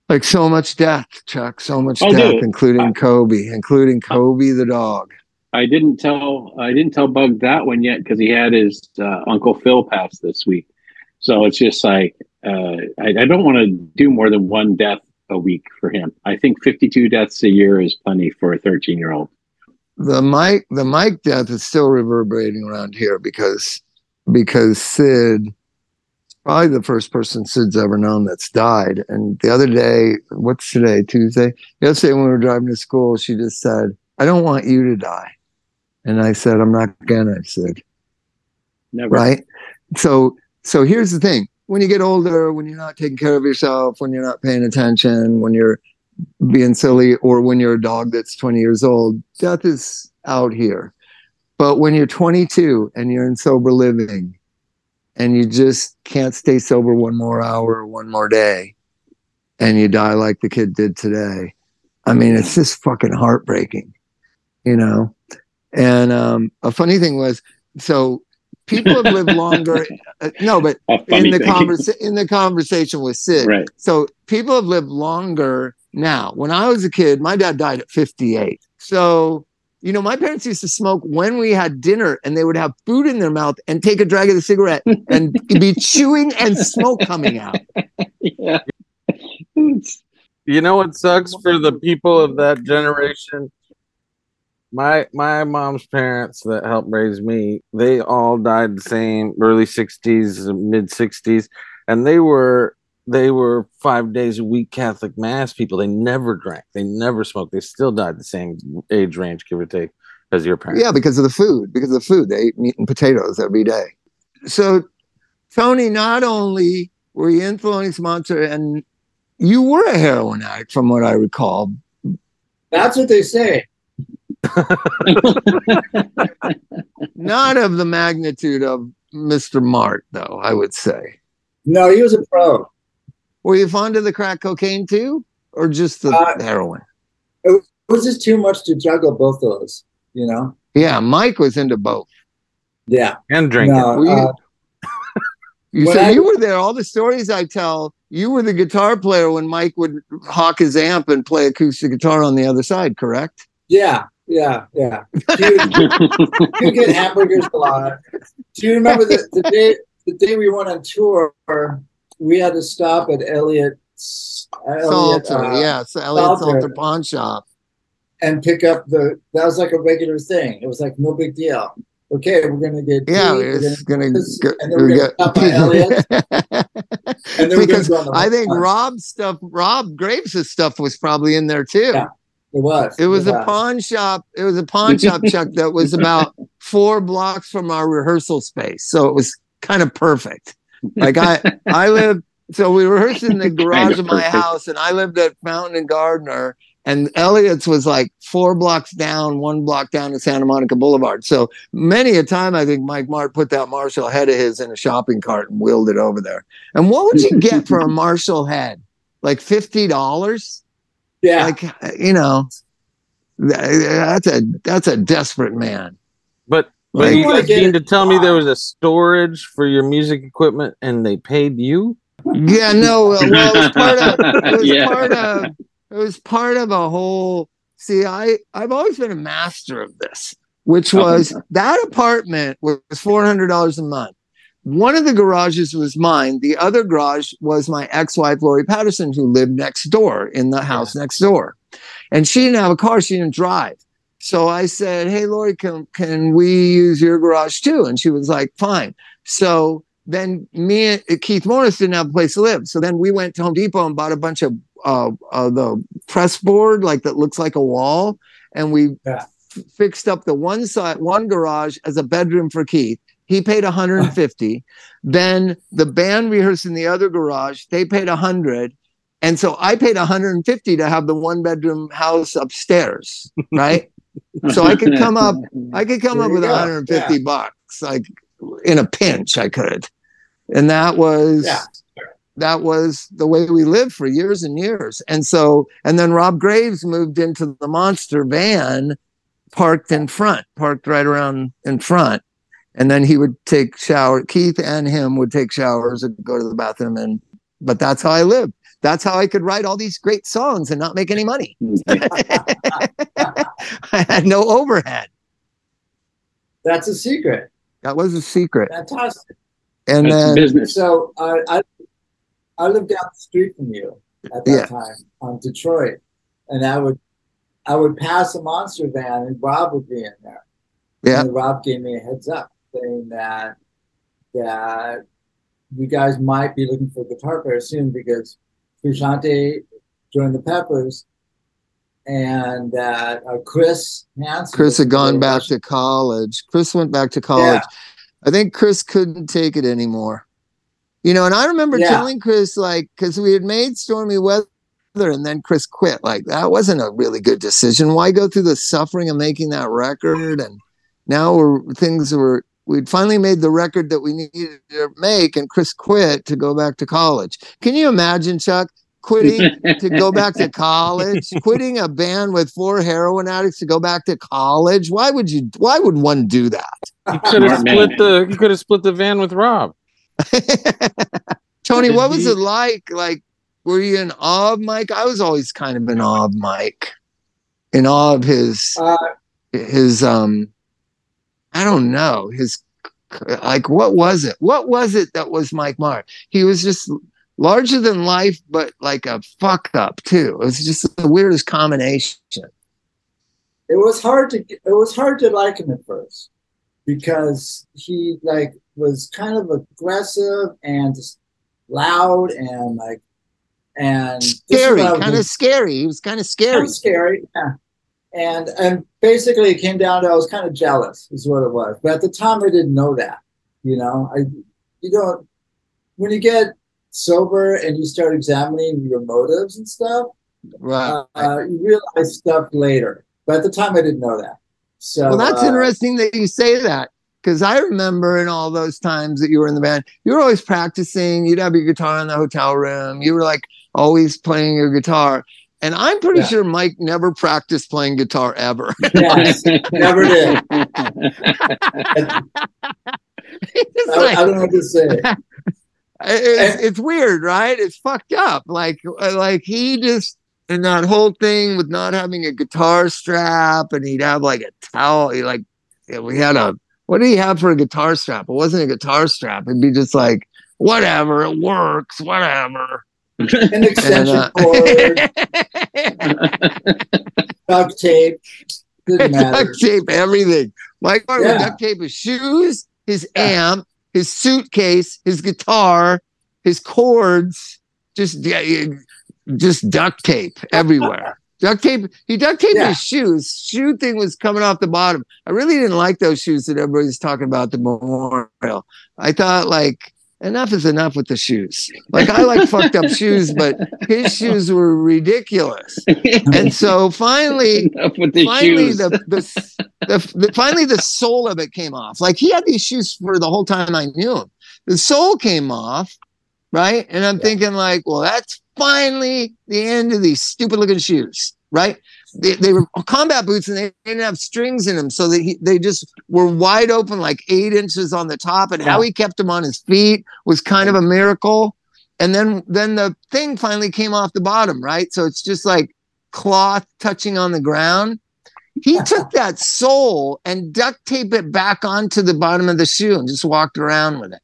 like so much death, Chuk, so much Oh, death, dude. including I- Kobe, including Kobe the dog. I didn't tell I didn't tell Bug that one yet because he had his uh, Uncle Phil pass this week. So it's just like uh, I, I don't want to do more than one death a week for him. I think 52 deaths a year is plenty for a 13 year old. the Mike the Mike death is still reverberating around here because because Sid probably the first person Sid's ever known that's died. And the other day, what's today? Tuesday? Yesterday when we were driving to school, she just said, I don't want you to die. And I said, I'm not gonna, Sid. Never. Right? So so here's the thing. When you get older, when you're not taking care of yourself, when you're not paying attention, when you're being silly, or when you're a dog that's 20 years old, death is out here. But when you're 22 and you're in sober living and you just can't stay sober one more hour or one more day and you die like the kid did today, I mean, it's just fucking heartbreaking, you know? And um, a funny thing was, so people have lived longer. uh, no, but in the conversa- in the conversation with Sid, Right. so people have lived longer now. When I was a kid, my dad died at 58. So, you know, my parents used to smoke when we had dinner and they would have food in their mouth and take a drag of the cigarette and be chewing and smoke coming out. yeah. You know what sucks for the people of that generation? My my mom's parents that helped raise me, they all died the same early sixties, mid sixties, and they were they were five days a week Catholic mass people. They never drank, they never smoked. They still died the same age range, give or take, as your parents. Yeah, because of the food, because of the food. They ate meat and potatoes every day. So, Tony, not only were you influenced monster and you were a heroin addict, from what I recall. That's what they say. Not of the magnitude of Mr. Martt, though, I would say. No, he was a pro. Were you fond of the crack cocaine too, or just the Uh, heroin? It was just too much to juggle both of those, you know? Yeah, Mike was into both. Yeah. and drinking. No, you- uh, You said I- you were there. All the stories I tell, you were the guitar player when Mike would hawk his amp and play acoustic guitar on the other side, correct? yeah. Yeah, yeah. He would, he would get hamburgers a lot. Do you remember the, the day the day we went on tour? We had to stop at Elliot's Elliot, Salter, uh, yeah. So Elliot Salter. Salter Pawn Shop. and pick up the. That was like a regular thing. It was like no big deal. Okay, we're gonna get. Yeah, we're gonna this, go, and then we're gonna stop and then we're because gonna go on the I think run. Rob's stuff, Rob Graves' stuff was probably in there too. Yeah, It was. It was a was. pawn shop. It was a pawn shop, Chuk, that was about four blocks from our rehearsal space. So it was kind of perfect. Like I, I lived. So we rehearsed in the garage of my perfect. house, and I lived at Fountain and Gardner. And Elliot's was like four blocks down, one block down to Santa Monica Boulevard. So many a time, I think Mike Martt put that Marshall head of his in a shopping cart and wheeled it over there. And what would you get for a Marshall head? Like fifty dollars? Yeah. like you know that's a that's a desperate man But but Like- you You wanna mean to tell me there was a storage for your music equipment and they paid you? yeah no well, well, it was part of it was Yeah. part of it was part of a whole see i i've always been a master of this which was that apartment was $400 a month. One of the garages was mine. The other garage was my ex-wife lori patterson who lived next door in the house next door. And she didn't have a car. She didn't drive so i said hey lori can, can we use your garage too? And she was like fine. So then me and keith morris didn't have a place to live. So then we went to home depot and bought a bunch of uh, uh the press board like that looks like a wall. And we Yeah. f- fixed up the one side one garage as a bedroom for keith. He paid 150 then the band rehearsed in the other garage. They paid 100 and so i paid 150 to have the one bedroom house upstairs right so i could come up I could come There up with go. 150 Yeah. bucks, like in a pinch, I could. And that was Yeah. that was the way we lived for years and years. And so, and then Rob Graves moved into the monster van parked in front, parked right around in front. And then he would take shower. Keith and him would take showers and go to the bathroom. And but that's how I lived. That's how I could write all these great songs and not make any money. I had no overhead. That's a secret. That was a secret. Fantastic. And That's then business. So I, I I lived down the street from you at that Yeah. time on Detroit, and I would I would pass a monster van, and Rob would be in there. Yeah. And Rob gave me a heads up saying that that you guys might be looking for a guitar player soon because Frusciante joined the Peppers, and that uh, Chris Handsome. Chris had gone back to college. Chris went back to college. I think Chris couldn't take it anymore. You know, and I remember Yeah. telling Chris, like, because we had made Stormy Weather and then Chris quit. Like, that wasn't a really good decision. Why go through the suffering of making that record? And now we're things were, we'd finally made the record that we needed to make, and Chris quit to go back to college. Can you imagine, Chuk? Quitting to go back to college, quitting a band with four heroin addicts to go back to college. Why would you? Why would one do that? You could have Smart man. split the you could have split the van with Rob. Tony, what was it like? Like, were you in awe of Mike? I was always kind of in awe of Mike, in awe of his Uh, his um, I don't know his like what was it? What was it that was Mike Martt? He was just larger than life, but like a fuck up too. It was just the weirdest combination. it was hard to it was hard to like him at first because he like was kind of aggressive and just loud and like and Scary, what I was kind of scary. He was kind of kind scary. of scary yeah and and basically it came down to I was kind of jealous is what it was but at the time I didn't know that you know I you don't when you get sober and you start examining your motives and stuff Right. uh, you realize stuff later. But at the time, I didn't know that. So Well, that's uh, interesting that you say that because I remember in all those times that you were in the band, you were always practicing. You'd have your guitar in the hotel room. You were like always playing your guitar. And I'm pretty Yeah. sure Mike never practiced playing guitar ever. Yes, never did. it's, I, like- I don't know what to say. it's, it's weird, right? It's fucked up. Like, uh, like he just and that whole thing with not having a guitar strap, and he'd have like a towel. He like we had a what did he have for a guitar strap? It wasn't a guitar strap. It'd be just like whatever, it works, whatever. An extension uh, cord, duct tape. Duct tape everything. Mike Martin Yeah. duct tape his shoes, his Yeah. amp, his suitcase, his guitar, his cords, just just duct tape everywhere. duct tape. He duct taped Yeah. his shoes. Shoe thing was coming off the bottom. I really didn't like those shoes that everybody's talking about the memorial. I thought like enough is enough with the shoes. Like I like fucked up shoes, but his shoes were ridiculous. And so finally, the finally shoes. the, the, the, the finally the sole of it came off. Like he had these shoes for the whole time I knew him. The sole came off, right? And I'm thinking like, well, that's finally the end of these stupid looking shoes, right? They, they were combat boots and they didn't have strings in them, so they they just were wide open, like eight inches on the top. And how he kept them on his feet was kind of a miracle. And then then the thing finally came off the bottom, right? So it's just like cloth touching on the ground. He took that sole and duct taped it back onto the bottom of the shoe and just walked around with it,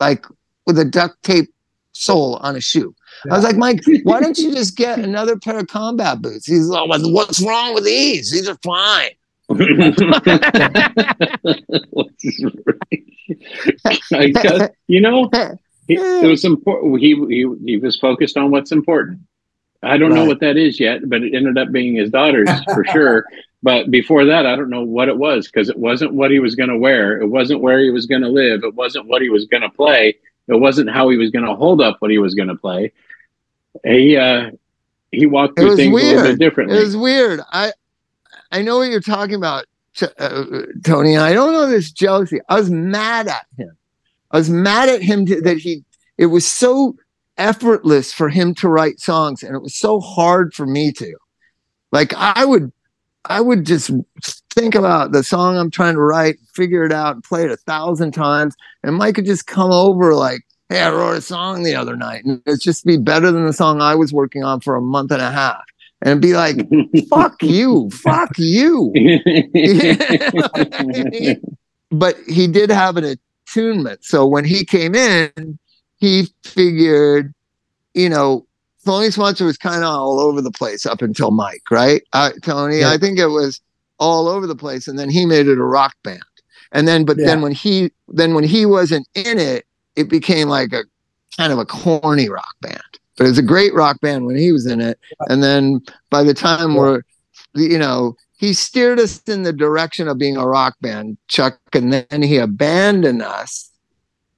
like with a duct tape sole on a shoe. I was like, Mike, why don't you just get another pair of combat boots? He's like, what's wrong with these? These are fine. I guess, you know, he, it was important. He, he he was focused on what's important. I don't know what that is yet, but it ended up being his daughter's for sure. But before that, I don't know what it was because it wasn't what he was going to wear. It wasn't where he was going to live. It wasn't what he was going to play. It wasn't how he was going to hold up what he was going to play. He uh, he walked through things a little bit differently. It was weird. I I know what you're talking about, uh, Tony. I don't know this jealousy. I was mad at him. I was mad at him to, that he. It was so effortless for him to write songs, and it was so hard for me to. Like I would, I would just think about the song I'm trying to write, figure it out, and play it a thousand times, and Mike could just come over like, "Hey, I wrote a song the other night, and it's just be better than the song I was working on for a month and a half," and be like, "Fuck you, fuck you." but he did have an attunement. So when he came in, he figured, you know, Thelonious Monster was kind of all over the place up until Mike, right? Uh, Tony, Yeah. I think it was all over the place, and then he made it a rock band. And then, but then when he then when he wasn't in it, it became like a kind of a corny rock band. But it was a great rock band when he was in it. And then by the time Yeah. we're, you know, he steered us in the direction of being a rock band, Chuk, and then he abandoned us.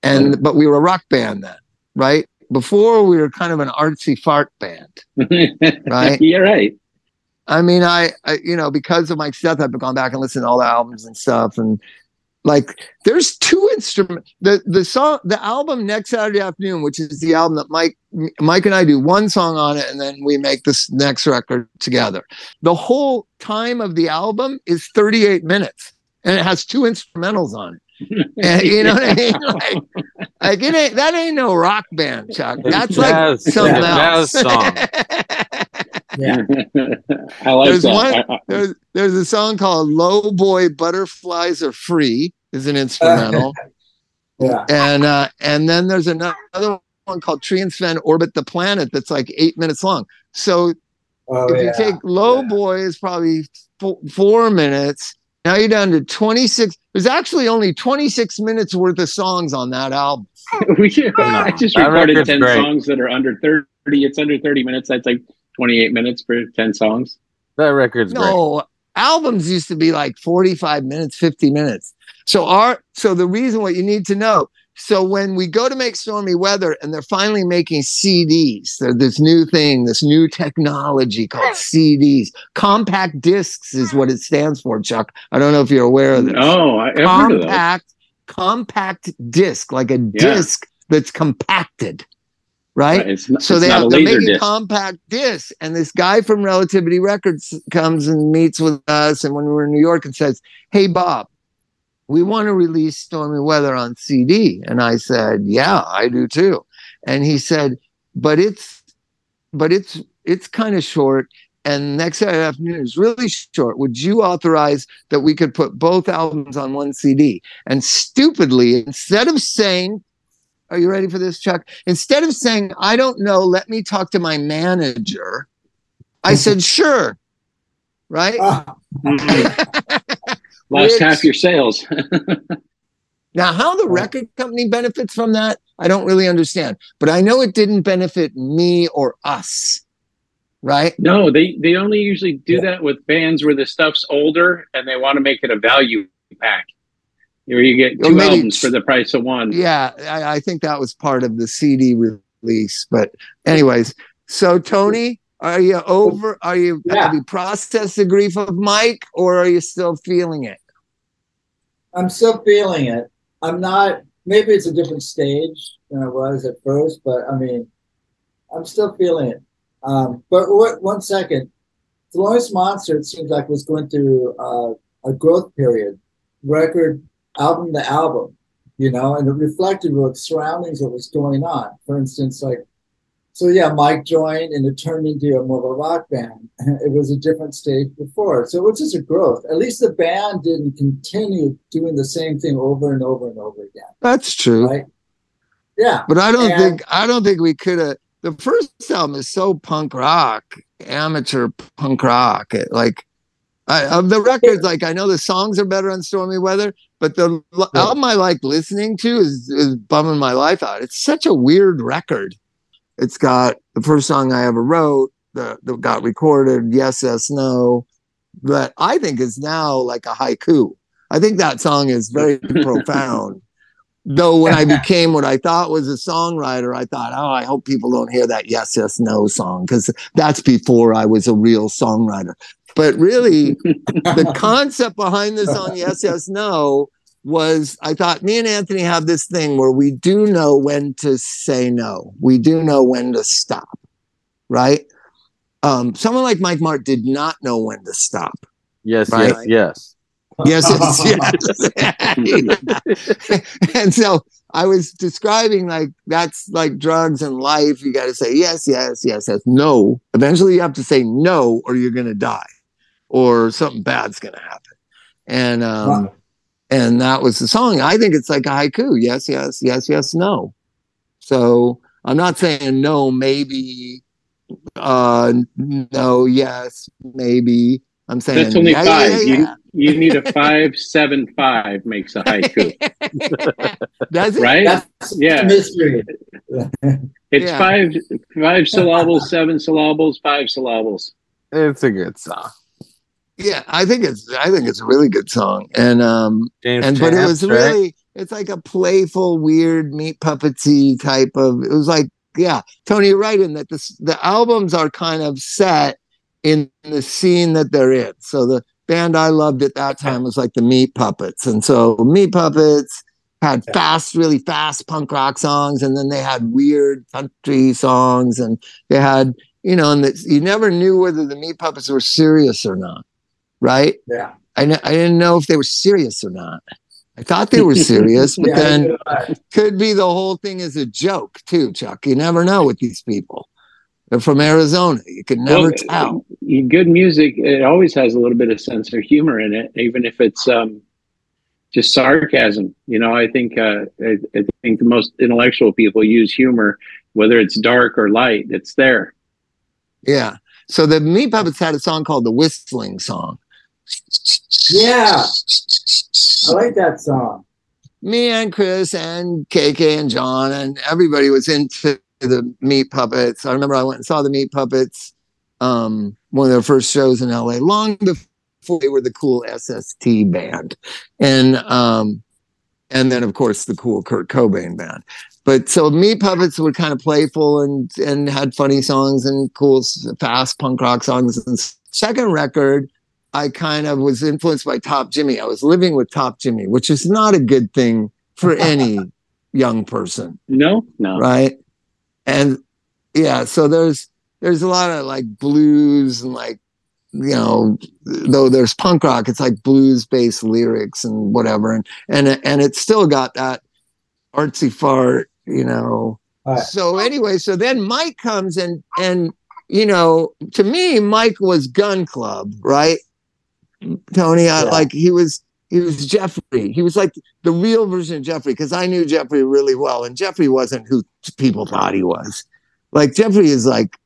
And but we were a rock band then, right? Before we were kind of an artsy fart band. Right. You're right. I mean, I, I you know, because of Mike's death, I've gone back and listened to all the albums and stuff. And like there's two instruments the the song the album next Saturday afternoon, which is the album that Mike Mike and I do one song on it and then we make this next record together. The whole time of the album is 38 minutes and it has two instrumentals on it. And, you know what I mean? Like, like it ain't that ain't no rock band, Chuk. That's like Jazz- something jazz else. song. Yeah. I like There's that. one- I- I- there's there's a song called "Low Boy Butterflies Are Free" is an instrumental, Yeah. and uh, and then there's another one called "Tree and Sven Orbit the Planet" that's like eight minutes long. So Oh, if yeah. you take "Low Yeah. Boy" is probably four, four minutes. Now you're down to 26. There's actually only 26 minutes worth of songs on that album. we I just That recorded 10 great. songs that are under 30. It's under 30 minutes. That's like 28 minutes for 10 songs. That record's great. No, albums used to be like 45 minutes, 50 minutes. So our so the reason what you need to know. So when we go to make stormy weather and they're finally making CDs, so this new thing, this new technology called CDs. Compact discs is what it stands for, Chuk. I don't know if you're aware of this. Oh, I, I've heard of those. compact compact disc, like a Yeah. disc that's compacted. Right? Not- so they have a they're making disc. compact discs and this guy from relativity records comes and meets with us and when we we're in new york and says hey bob we want to release stormy weather on cd and i said yeah i do too and he said but it's but it's it's kind of short. And next Saturday afternoon is really short. Would you authorize that we could put both albums on one CD? And stupidly, instead of saying, Are you ready for this, Chuk? Instead of saying, I don't know, let me talk to my manager, I said, Sure. Right? Ah. Lost half your sales. Now, how the record company benefits from that, I don't really understand. But I know it didn't benefit me or us. Right? no, they they only usually do Yeah. that with bands where the stuff's older and they want to make it a value pack, where you get two maybe- albums for the price of one. Yeah, I, I think that was part of the CD release. But, anyways, so Tony, are you over? Are you Yeah. have you processed the grief of Mike, or are you still feeling it? I'm still feeling it. I'm not. Maybe it's a different stage than I was at first, but I mean, I'm still feeling it. Um, but what, one second, Thelonious Monster. It seems like was going through uh, a growth period, record, album to album, you know, and it reflected what surroundings what was going on. For instance, like, so yeah, Mike joined and it turned into a more of a rock band. It was a different stage before, so it was just a growth. At least the band didn't continue doing the same thing over and over and over again, That's true. right? Yeah, But I don't And- think I don't think we could have. The first album is so punk rock, amateur punk rock. It, like I, of the records, like I know the songs are better on Stormy Weather, but the Yeah. album I like listening to is, is bumming my life out. It's such a weird record. It's got the first song I ever wrote that, that got recorded, Yes, Yes, No, that I think is now like a haiku. I think that song is very profound. Though when I became what I thought was a songwriter, I thought, oh, I hope people don't hear that yes, yes, no song because that's before I was a real songwriter. But really, the concept behind the song yes, yes, no was I thought me and Anthony have this thing where we do know when to say no, we do know when to stop, right? Um, someone like Mike Martt did not know when to stop. Yes, Right. yes, yes. Yes, yes, yes. and so I was describing like that's like drugs and life. You got to say yes, yes, yes, yes, no. Eventually, you have to say no, or you're gonna die, or something bad's gonna happen. And um, Wow. And that was the song. I think it's like a haiku. Yes, yes, yes, yes, no. So I'm not saying no, maybe, uh, no, yes, maybe. I'm saying That's only yeah, five. yeah, You, yeah. you need a five seven five makes a haiku, Does it? right? That's Yeah. mystery. It's Yeah. five five syllables, seven syllables, five syllables. It's a good song. Yeah, I think it's I think it's a really good song. And um James and but it was Champs, right? really it's like a playful, weird meat puppety type of it was like, yeah, Tony, you're right in that this the albums are kind of set in the scene that they're in. So the band I loved at that time was like the Meat Puppets. And so Meat Puppets had fast, really fast punk rock songs, and then they had weird country songs, and they had, you know, and the, you never knew whether the Meat Puppets were serious or not, right? Yeah. I, I didn't know if they were serious or not. I thought they were serious, but Yeah, then could be the whole thing is a joke too, Chuk. You never know with these people. They're from Arizona. You can never Well, tell. Good music, it always has a little bit of sense of humor in it, even if it's um, just sarcasm. You know, I think uh, I, I think the most intellectual people use humor, whether it's dark or light. It's there. Yeah. So the Meat Puppets had a song called the Whistling Song. Yeah. I like that song. Me and Chris and KK and John and everybody was into the Meat Puppets. I remember I went and saw the Meat Puppets, um, one of their first shows in LA, long before they were the cool SST band, and um, and then of course the cool Kurt Cobain band. But so Meat Puppets were kind of playful and and had funny songs and cool fast punk rock songs. And second record, I kind of was influenced by Top Jimmy. I was living with Top Jimmy, which is not a good thing for any young person No, no. right and yeah so there's there's a lot of like blues and like you know though there's punk rock it's like blues based lyrics and whatever and and and it's still got that artsy fart you know Right. so anyway so then mike comes and and you know, to me, Mike was Gun Club, right? Tony, I, Yeah. like he was he was Jeffrey. He was like the real version of Jeffrey because I knew Jeffrey really well, and Jeffrey wasn't who people thought he was. Like Jeffrey is like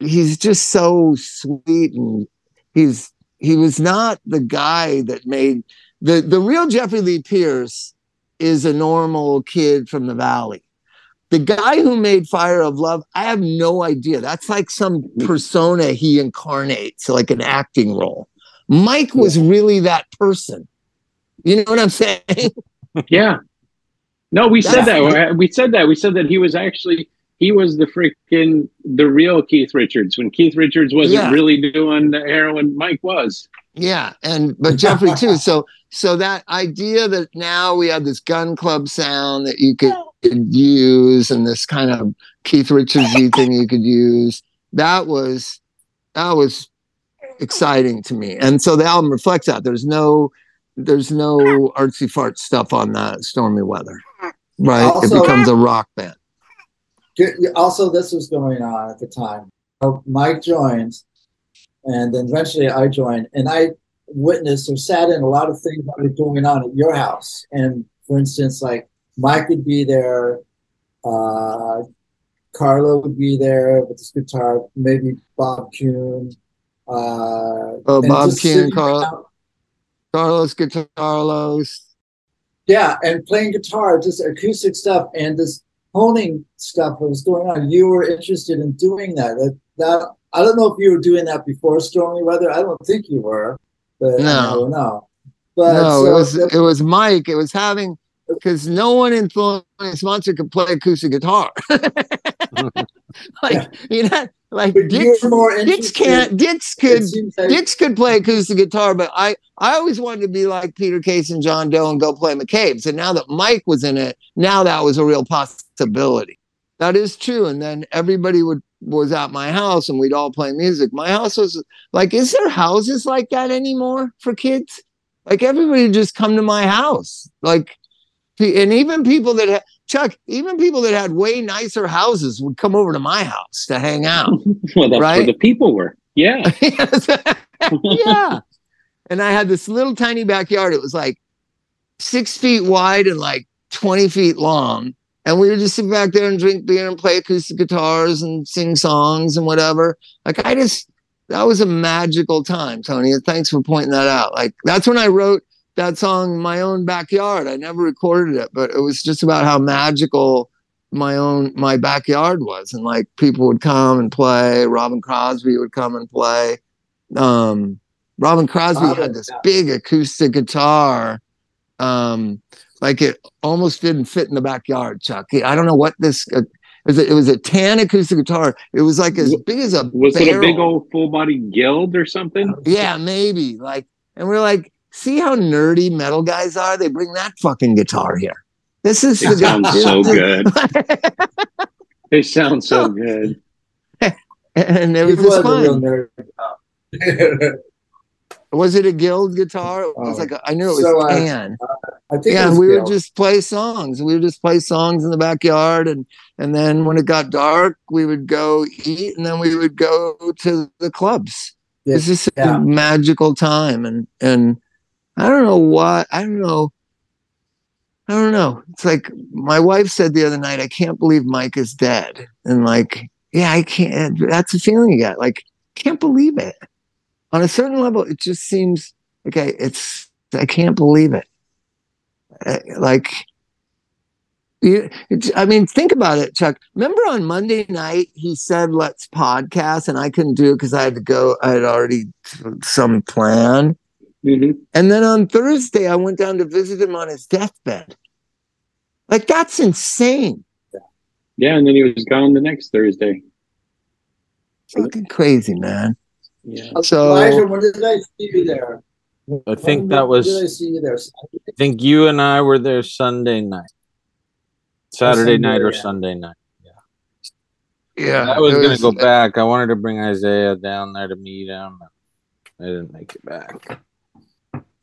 he's just so sweet and he's he was not the guy that made the the real Jeffrey Lee Pierce is a normal kid from the valley. The guy who made Fire of Love, I have no idea. That's like some mm-hmm. persona he incarnates, like an acting role. Mike was really that person. You know what I'm saying? Yeah. No, we said That's- that. We said that. We said that he was actually he was the freaking the real Keith Richards when Keith Richards wasn't Yeah. really doing the heroin. Mike was. Yeah, and but Jeffrey too. So so that idea that now we have this gun club sound that you could, could use and this kind of Keith Richardsy thing you could use, that was that was exciting to me. And so the album reflects that. There's no there's no artsy fart stuff on that stormy weather. Right? Also- it becomes a rock band. Also, this was going on at the time. Mike joined, and then eventually I joined, and I witnessed or sat in a lot of things that were going on at your house. And for instance, like Mike would be there, uh, Carlo would be there with his guitar, maybe Bob Kuhn. Uh, Oh, Bob just Kuhn, sitting Carl- around- Carlos Guitarlos. Yeah, and playing guitar, just acoustic stuff, and this honing stuff that was going on. You were interested in doing that. That, that I don't know if you were doing that before stormy weather. I don't think you were, but No. I don't know. But no, so it was that- it was Mike. It was having because no one in Thelonious Monster could play acoustic guitar. like you know, like but Dix, Dix can't. Dix could. like- Dix could play acoustic guitar, but I I always wanted to be like Peter Case and John Doe and go play McCabe's. And now that Mike was in it, now that was a real possibility. That is true. And then everybody would was at my house and we'd all play music. My house was like, is there houses like that anymore for kids? Like everybody just come to my house. Like and even people that Chuck, even people that had way nicer houses would come over to my house to hang out. Well, that's Right? where the people were. Yeah. yeah. And I had this little tiny backyard. It was like six feet wide and like 20 feet long. And we would just sit back there and drink beer and play acoustic guitars and sing songs and whatever. Like I just, that was a magical time, Tony. And thanks for pointing that out. Like that's when I wrote that song, My Own Backyard. I never recorded it, but it was just about how magical my own my backyard was. And like people would come and play. Robin crosby would come and play. Um robin crosby Robin, had this yeah. big acoustic guitar. Um like it almost didn't fit in the backyard chuck. I don't know what this uh, it was a, it was a tan acoustic guitar? It was like as big as a Was it a big old full body guild or something? yeah maybe like and we're like see how nerdy metal guys are they bring that fucking guitar here this is It sounds so good. good They sound so good. and it was just was a real fun. nerd. Was it a guild guitar? It was Oh. like a, I knew it was So, uh, tan. I think it Yeah, was we Bill. would just play songs. We would just play songs in the backyard, and and then when it got dark, we would go eat, and then we would go to the clubs. Yeah, It's just yeah. a magical time, and and I don't know why. I don't know. I don't know. It's like my wife said the other night, I can't believe Mike is dead. And like, yeah, I can't. That's the feeling you get. Like, can't believe it. On a certain level, it just seems okay. It's I can't believe it. Uh, Like, you, I mean, think about it, Chuck. Remember on Monday night he said let's podcast, and I couldn't do it because I had to go. I had already some plan. Mhm. And then on Thursday, I went down to visit him on his deathbed. Like, that's insane. Yeah, and then he was gone the next Thursday. Fucking crazy, man. Yeah. So- Elijah, when did I see you there? I think When that was. Did I see you there? I think you and I were there Sunday night, Saturday Sunday, night or yeah. Sunday night. Yeah. I was it gonna go back. I wanted to bring Isaiah down there to meet him. I didn't make it back.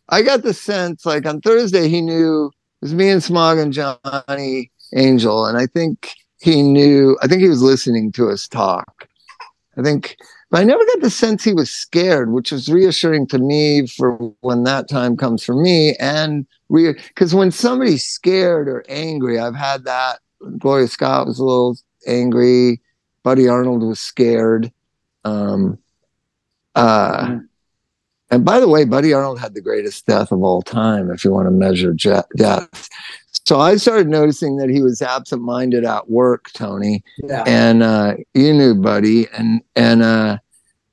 I got the sense, like on Thursday, he knew it was me and Smog and Johnny Angel. And I think he knew, I think he was listening to us talk. I think, but I never got the sense he was scared, which was reassuring to me for when that time comes for me. And because when somebody's scared or angry, I've had that. Gloria Scott was a little angry. Buddy Arnold was scared. Um, uh, Mm. And by the way, Buddy Arnold had the greatest death of all time, if you want to measure je- death. So I started noticing that he was absent-minded at work, Tony, Yeah. and uh, you knew Buddy, and and uh,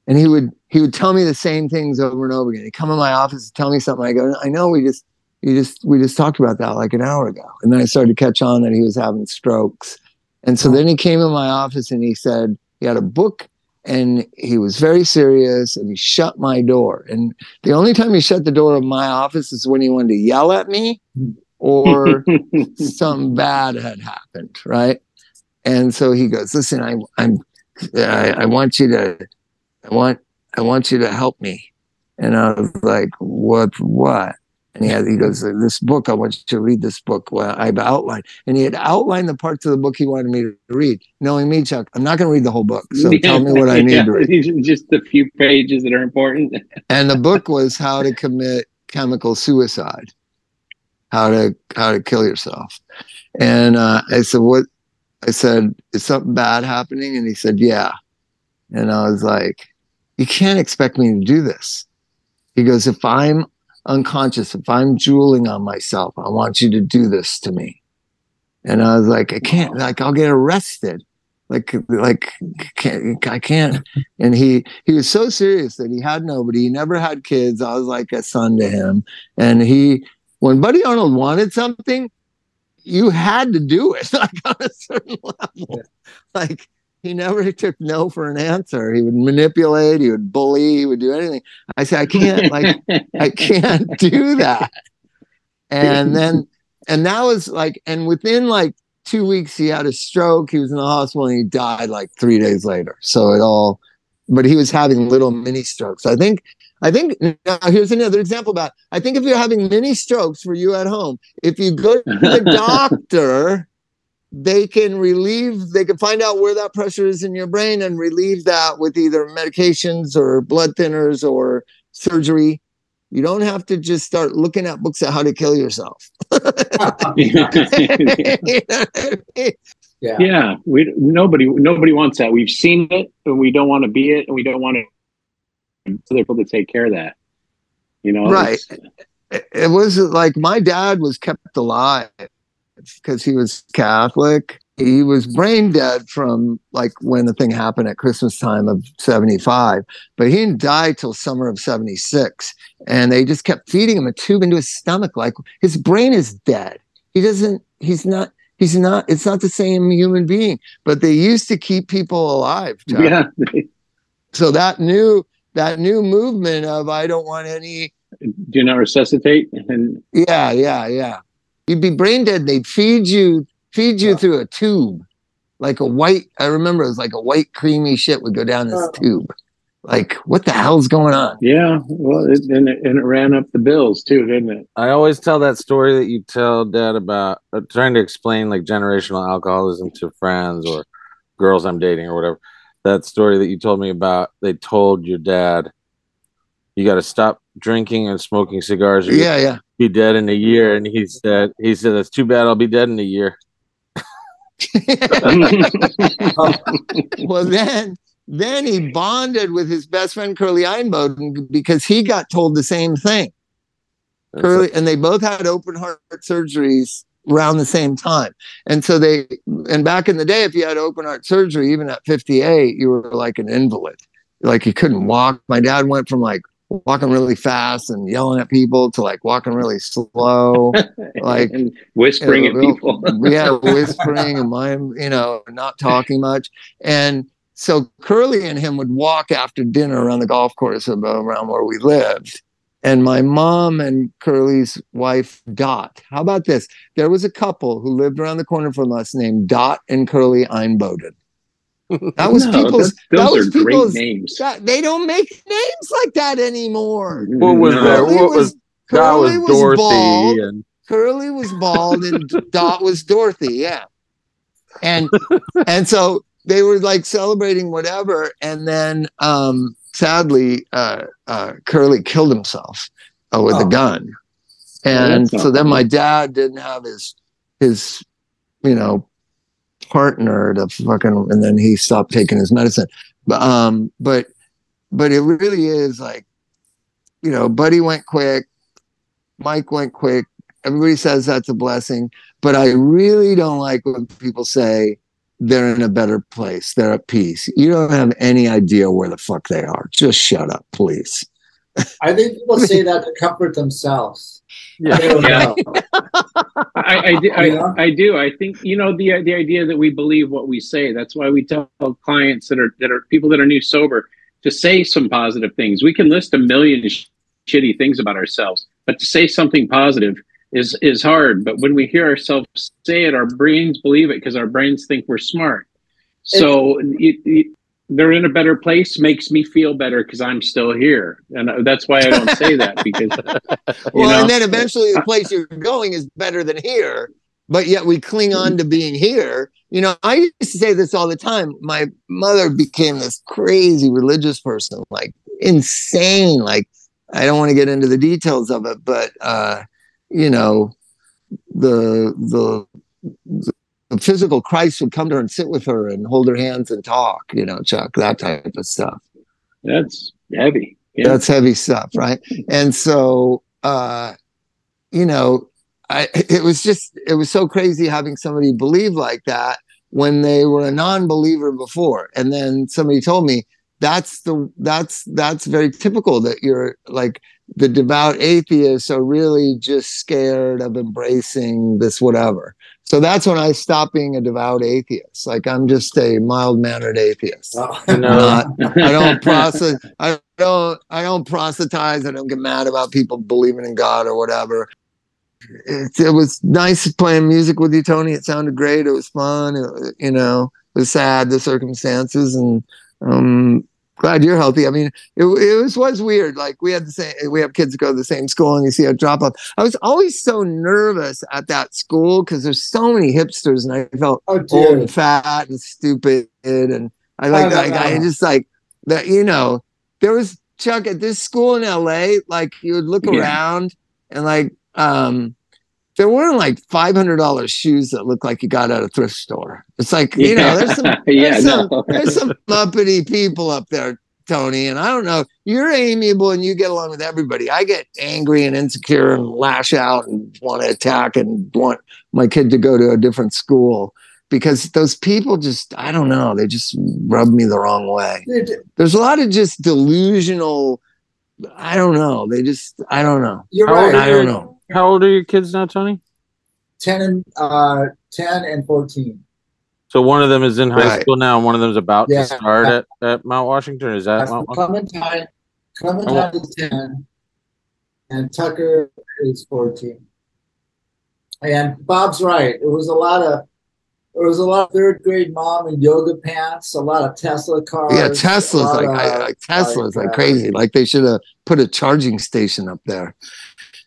and he would he would tell me the same things over and over again. He'd come in my office and tell me something. I go, I know we just you just we just talked about that like an hour ago, and then I started to catch on that he was having strokes, and so then he came in my office and he said he had a book and he was very serious and he shut my door. And the only time he shut the door of my office is when he wanted to yell at me or something bad had happened, right? And so he goes, "Listen, I, I'm, I, I want you to, I want, I want you to help me." And I was like, "What? What?" And he had, he goes, "This book. I want you to read this book." Well, I've outlined, and he had outlined the parts of the book he wanted me to read. Knowing me, Chuck, I'm not going to read the whole book. So tell me what I need Yeah, to read. Just the few pages that are important. And the book was how to commit chemical suicide, how to how to kill yourself. And uh, I said, "What?" I said, "Is something bad happening?" And he said, "Yeah." And I was like, "You can't expect me to do this." He goes, "If I'm unconscious, if I'm jeweling on myself, I want you to do this to me." And I was like, "I can't. Like, I'll get arrested." Like, like, can't, I can't. And he he was so serious that he had nobody. He never had kids. I was like a son to him. And he, when Buddy Arnold wanted something, you had to do it like on a certain level. Like he never took no for an answer. He would manipulate. He would bully. He would do anything. I said, I can't. Like I can't do that. And then, and that was like, and within like two weeks, he had a stroke. He was in the hospital and he died like three days later. So it all, but he was having little mini strokes. I think, I think now here's another example about, I think if you're having mini strokes for you at home, if you go to the doctor, they can relieve, they can find out where that pressure is in your brain and relieve that with either medications or blood thinners or surgery. You don't have to just start looking at books on how to kill yourself. You know what I mean? yeah. yeah, we nobody nobody wants that. We've seen it, and we don't want to be it, and we don't want to other people to take care of that. You know, Right. it it was like my dad was kept alive because he was Catholic. He was brain dead from like when the thing happened at Christmas time of 75, but he didn't die till summer of 76. And they just kept feeding him a tube into his stomach. Like his brain is dead. He doesn't, he's not, he's not, it's not the same human being, but they used to keep people alive. Chuck. Yeah, So that new, that new movement of I don't want any do not resuscitate, and Yeah, yeah, yeah. You'd be brain dead. They'd feed you, feed you Yeah. through a tube, like a white. I remember it was like a white creamy shit would go down this Oh. tube. Like, what the hell's going on? yeah, well, it, and it, and it ran up the bills too, didn't it? I always tell that story that you tell dad about uh, trying to explain like generational alcoholism to friends or girls I'm dating or whatever. That story that you told me about, they told your dad, you got to stop drinking and smoking cigars or Yeah, yeah. Be dead in a year. And he said, he said, that's too bad. I'll be dead in a year. well, then, then he bonded with his best friend Curly Einboden because he got told the same thing. That's Curly, and they both had open heart surgeries around the same time. And so they, and back in the day, if you had open heart surgery, even at 58, you were like an invalid. Like you couldn't walk. My dad went from like walking really fast and yelling at people to like walking really slow. Like- and whispering Yeah, at people. yeah, whispering and mine, you know, not talking much. And so Curly and him would walk after dinner around the golf course around where we lived. And my mom and Curly's wife, Dot. How about this? There was a couple who lived around the corner from us named Dot and Curly Einboden. That was No, people's. that- That those was are great people's. names. that- they don't make names like that anymore. What was No. there? Curly What was- That was was Dorothy. bald. And Curly was bald and Dot was Dorothy. Yeah. And and so they were like celebrating whatever, and then um, sadly, uh, uh, Curly killed himself uh, with Oh. a gun, Oh, and that's not so then fun. my dad didn't have his his you know partner to fucking, and then he stopped taking his medicine. But um, but but it really is like, you know, Buddy went quick, Mike went quick. Everybody says that's a blessing, but I really don't like when people say they're in a better place, they're at peace. You don't have any idea where the fuck they are. Just shut up, please. I think people say that to comfort themselves. Yeah. They don't Yeah. I, I, do, Yeah. I, I do. I think you know the the idea that we believe what we say. That's why we tell clients that are that are people that are new sober to say some positive things. We can list a million sh- shitty things about ourselves, but to say something positive is is hard. But when we hear ourselves say it, our brains believe it because our brains think we're smart. So it, it, they're in a better place makes me feel better because I'm still here, and uh, that's why I don't say that because Well, know? and then eventually the place you're going is better than here, but yet we cling on to being here. You know, I used to say this all the time. My mother became this crazy religious person, like insane. Like, I don't want to get into the details of it, but, uh, you know, the, the, the physical Christ would come to her and sit with her and hold her hands and talk, you know, Chuck, that type of stuff. that's heavy. Yeah. That's heavy stuff, right? And so, uh, you know, I it was just it was so crazy having somebody believe like that when they were a non-believer before, and then somebody told me that's the that's that's very typical that you're like the devout atheists are really just scared of embracing this whatever. So that's when I stopped being a devout atheist. Like I'm just a mild-mannered atheist Oh. You know, not I don't process I don't I don't proselytize. I don't get mad about people believing in God or whatever. It, it was nice playing music with you, Tony. It sounded great. It was fun. It, you know, it was sad the circumstances, and um, glad you're healthy. I mean, it, it was was weird. Like we had the same. We have kids go to the same school, and you see a drop off. I was always so nervous at that school because there's so many hipsters, and I felt Oh, old and fat and stupid and I like Oh, no, like I just like that you know there was Chuck at this school in LA like you would look Yeah. around and like um there weren't like five hundred dollars shoes that looked like you got at a thrift store. It's like you know there's some yeah, there's some no. there's some uppity people up there, Tony, and I don't know. You're amiable and you get along with everybody. I get angry and insecure and lash out and want to attack and want my kid to go to a different school because those people just I don't know. They just rub me the wrong way. There's a lot of just delusional. I don't know. They just I don't know. You're right. I don't know. How old are your kids now, Tony? 10 and uh 10 and 14. So one of them is in high Right. school now, and one of them is about Yeah. to start at, at Mount Washington. Is that That's Mount Washington? Clementine. Clementine is 10 and Tucker is 14. And Bob's right. It was a lot of there was a lot of third grade mom in yoga pants, a lot of Tesla cars. Yeah, Tesla's lot like, I, like Tesla's like, uh, crazy. Like they should have put a charging station up there.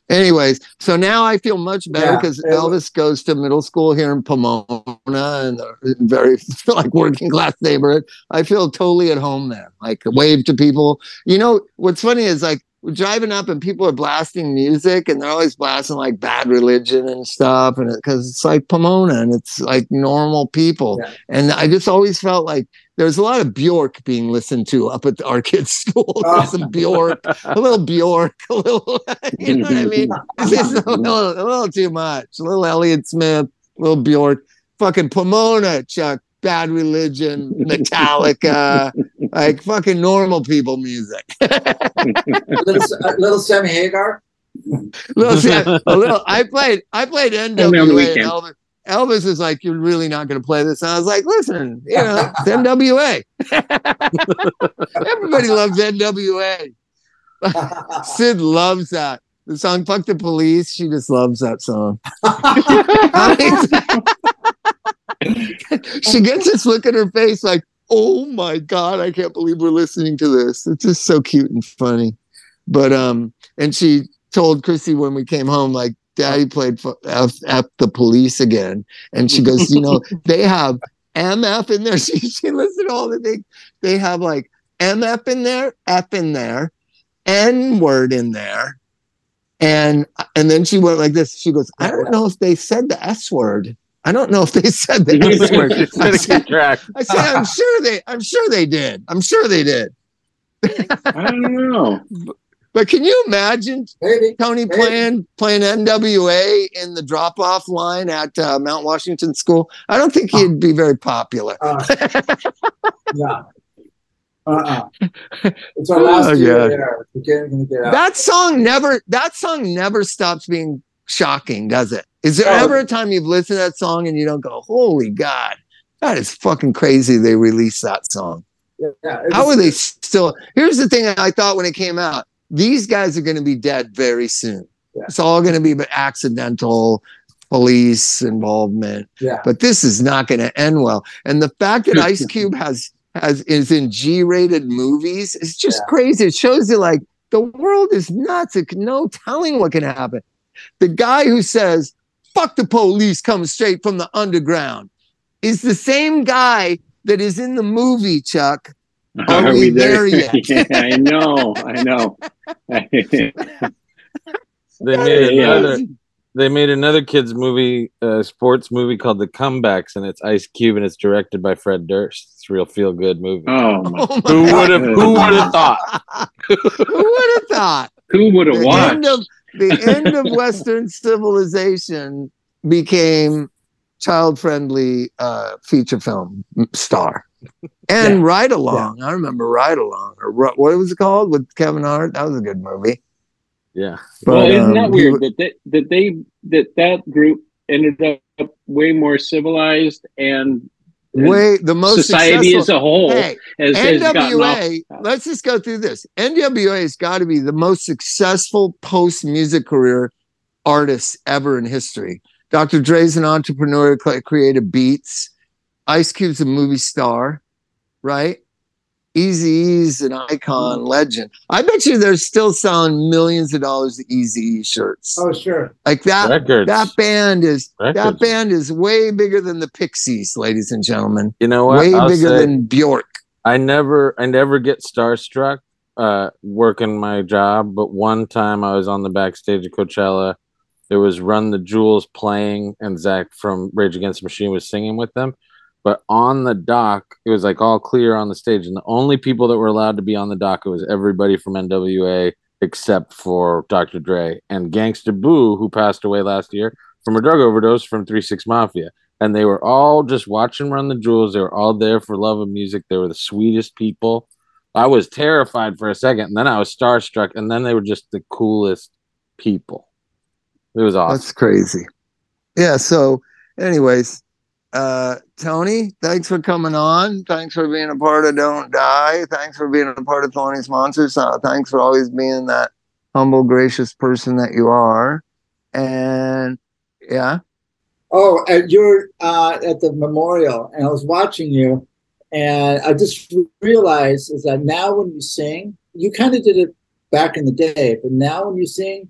Anyways, so now I feel much better because it- Elvis goes to middle school here in Pomona and very like working class neighborhood. I feel totally at home there. Like wave to people. You know what's funny is like we're driving up and people are blasting music and they're always blasting like bad religion and stuff and because it's like Pomona and it's like normal people Yeah. and I just always felt like there's a lot of Bjork being listened to up at our kids' school. Oh. Some Bjork, a little Bjork, a little, you know what I mean? It's a little, a little too much. A little Elliott Smith, a little Bjork, fucking Pomona, Chuck, Bad Religion, Metallica, like fucking normal people music. little, uh, little Sammy Hagar. little, Sam- a little. I played. I played Only on the NWA. And. Elvis, Elvis is like, "You're really not going to play this." And I was like, "Listen, you know, it's NWA. Everybody loves NWA. Sid loves that. The song "Fuck the Police." She just loves that song. She gets this look in her face, like, "Oh my god, I can't believe we're listening to this." It's just so cute and funny. But um, and she told Chrissy when we came home, like, Daddy played f- F, F the police again. And she goes, You know, they have MF in there. She, she listed all the things. They have like MF in there, F in there, N word in there. And and then she went like this. She goes, I don't know if they said the S word. I don't know if they said the S word. Just I, said, I said, I'm sure they I'm sure they did. I'm sure they did. I don't know. But can you imagine Maybe. Tony Maybe. playing playing NWA in the drop off line at uh, Mount Washington School? I don't think he'd be very popular. Uh, yeah. Uh-uh. It's our last Oh, year God. there. We're getting gonna get. That song never that song never stops being shocking, does it? Is there Oh. ever a time you've listened to that song and you don't go, "Holy God, that is fucking crazy"? They released that song. yeah, How are they still? Here's the thing I thought when it came out: these guys are going to be dead very soon. Yeah. It's all going to be accidental police involvement. Yeah. But this is not going to end well. And the fact that Ice Cube has has is in G-rated movies is just Yeah. crazy. It shows you like the world is nuts. It no telling what can happen. The guy who says "fuck the police" comes straight from the underground is the same guy that is in the movie Chuck. Are we there yet? yeah, I know. I know. They made Yeah. another. They made another kids movie, uh, sports movie called The Comebacks, and it's Ice Cube, and it's directed by Fred Durst. It's a real feel good movie. oh, my. Oh who would have? Who would have thought? Who would have thought? who would have The watched? end of the end of Western civilization became child-friendly uh, feature film star. And Ride Along, I remember Ride Along, or what was it called with Kevin Hart? That was a good movie. Yeah, well, But, isn't um, that he weird that, that that they that that group ended up way more civilized and Way the most society successful. as a whole Hey, has, has. NWA, let's just go through this. NWA has got to be the most successful post music career artist ever in history. Dr. Dre's an entrepreneur, created Beats. Ice Cube's a movie star, right? Eazy-E's an icon, legend. I bet you they're still selling millions of dollars of Easy E shirts. Oh, sure. Like that, records. that band is that band is way bigger than the Pixies, ladies and gentlemen. You know what? Way I'll bigger say- than Bjork. I never I never get starstruck uh working my job, but one time I was on the backstage at Coachella. There was Run the Jewels playing and Zack from Rage Against the Machine was singing with them. But on the dock, it was like all clear on the stage, and the only people that were allowed to be on the dock it was everybody from NWA except for Dr. Dre and Gangsta Boo, who passed away last year from a drug overdose from Three Six Mafia and they were all just watching Run the Jewels. They were all there for love of music. They were the sweetest people. I was terrified for a second, and then I was starstruck, and then they were just the coolest people. It was awesome. That's crazy. Yeah. So, anyways, uh, Tony, thanks for coming on. Thanks for being a part of Don't Die. Thanks for being a part of Tony's Monsters. Uh, thanks for always being that humble, gracious person that you are. And yeah, Oh, and you're uh, at the memorial, and I was watching you, and I just realized is that now when you sing, you kind of did it back in the day, but now when you sing,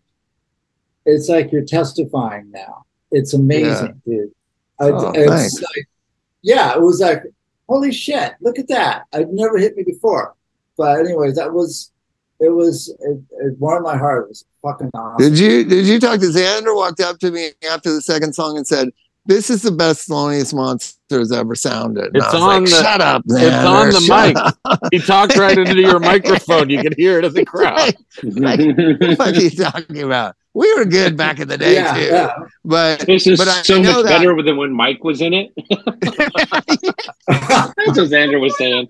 it's like you're testifying now. It's amazing, dude. I, Oh, it's thanks. like, yeah, it was like, holy shit, look at that. I'd never hit me before. But anyways, that was, it was, it, it warmed my heart. It was fucking awesome. did you did you talk to Xander? Walked up to me after the second song and said, "This is the best, Thelonious Monsters ever sounded." It's on like, the- Shut up! man, it's on the mic. up." he talked right into your microphone. You could hear it in the crowd. what are you talking about? We were good back in the day yeah, too, yeah. but This is But so much that- better than when Mike was in it. That's what Xander was saying.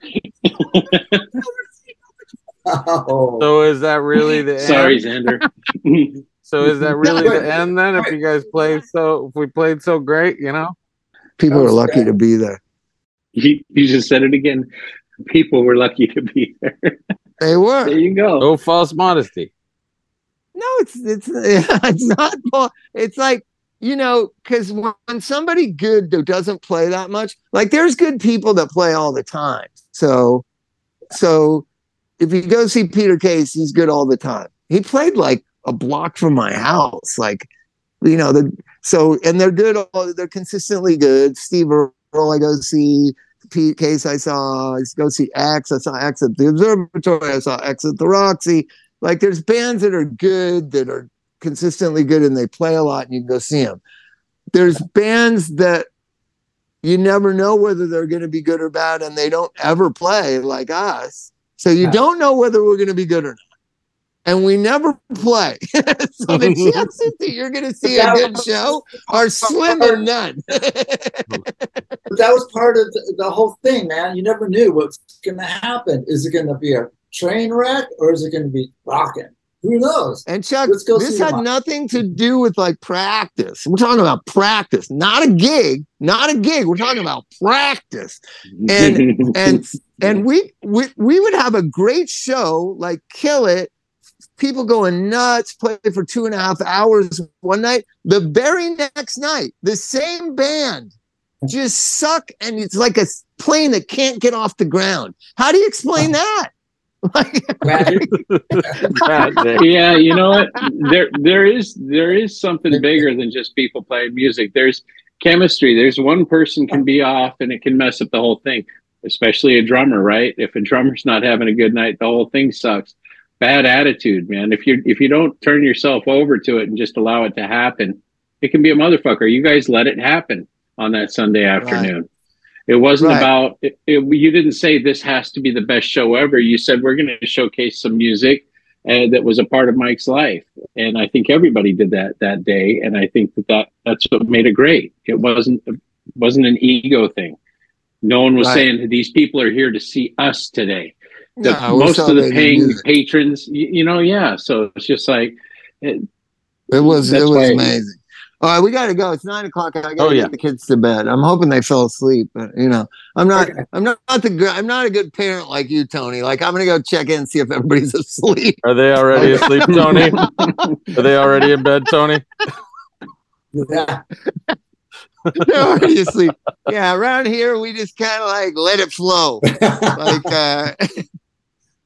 oh. So is that really the end? Sorry, end? Xander. So is that really the end then? If you guys played so, if we played so great, you know? people are That's lucky good. to be there. you, you just said it again. People were lucky to be there. They were. There you go. No false modesty. No, it's it's it's not. It's like you know, because when somebody good that doesn't play that much, like there's good people that play all the time. So, so if you go see Peter Case, he's good all the time. He played like a block from my house, like you know the so and they're good. All they're consistently good. Steve I go see. Pete Case, I saw. I go see X. I saw X at the Observatory. I saw X at the Roxy. Like, there's bands that are good, that are consistently good, and they play a lot, and you can go see them. There's bands that you never know whether they're going to be good or bad, and they don't ever play like us. So you Yeah. don't know whether we're going to be good or not. And we never play. so the chances that you're going to see a good show are slim or none. That was part of the, the whole thing, man. You never knew what's going to happen. Is it going to be a train wreck or is it going to be rocking? Who knows? And Chuck, this had nothing to do with like practice. We're talking about practice, not a gig, not a gig. We're talking about practice. And and and we we we would have a great show, like kill it. People going nuts, play for two and a half hours one night. The very next night, the same band just suck, and it's like a plane that can't get off the ground. How do you explain that? Like, yeah, you know what? There there is there is something bigger than just people playing music. There's chemistry. There's one person can be off and it can mess up the whole thing, especially a drummer, right? If a drummer's not having a good night, the whole thing sucks. Bad attitude, man. If you if you don't turn yourself over to it and just allow it to happen, it can be a motherfucker. You guys let it happen on that Sunday afternoon. It wasn't Right. about it, it, you didn't say this has to be the best show ever. You said we're going to showcase some music uh, that was a part of Mike's life, and I think everybody did that that day. And I think that, that that's what made it great. It wasn't wasn't an ego thing. No one was Right. saying these people are here to see us today. The, no, most of the paying music. patrons, you, you know, yeah. So it's just like it, It was it was why- amazing. All right, we got to go. It's nine o'clock. I got to Oh, get the kids to bed. I'm hoping they fell asleep, but you know, I'm not. Okay. I'm not, not the. gr- I'm not a good parent like you, Tony. Like I'm gonna go check in and see if everybody's asleep. Are they already asleep, Tony? Are they already in bed, Tony? Yeah. They're. Yeah, around here we just kind of like let it flow. Like, uh,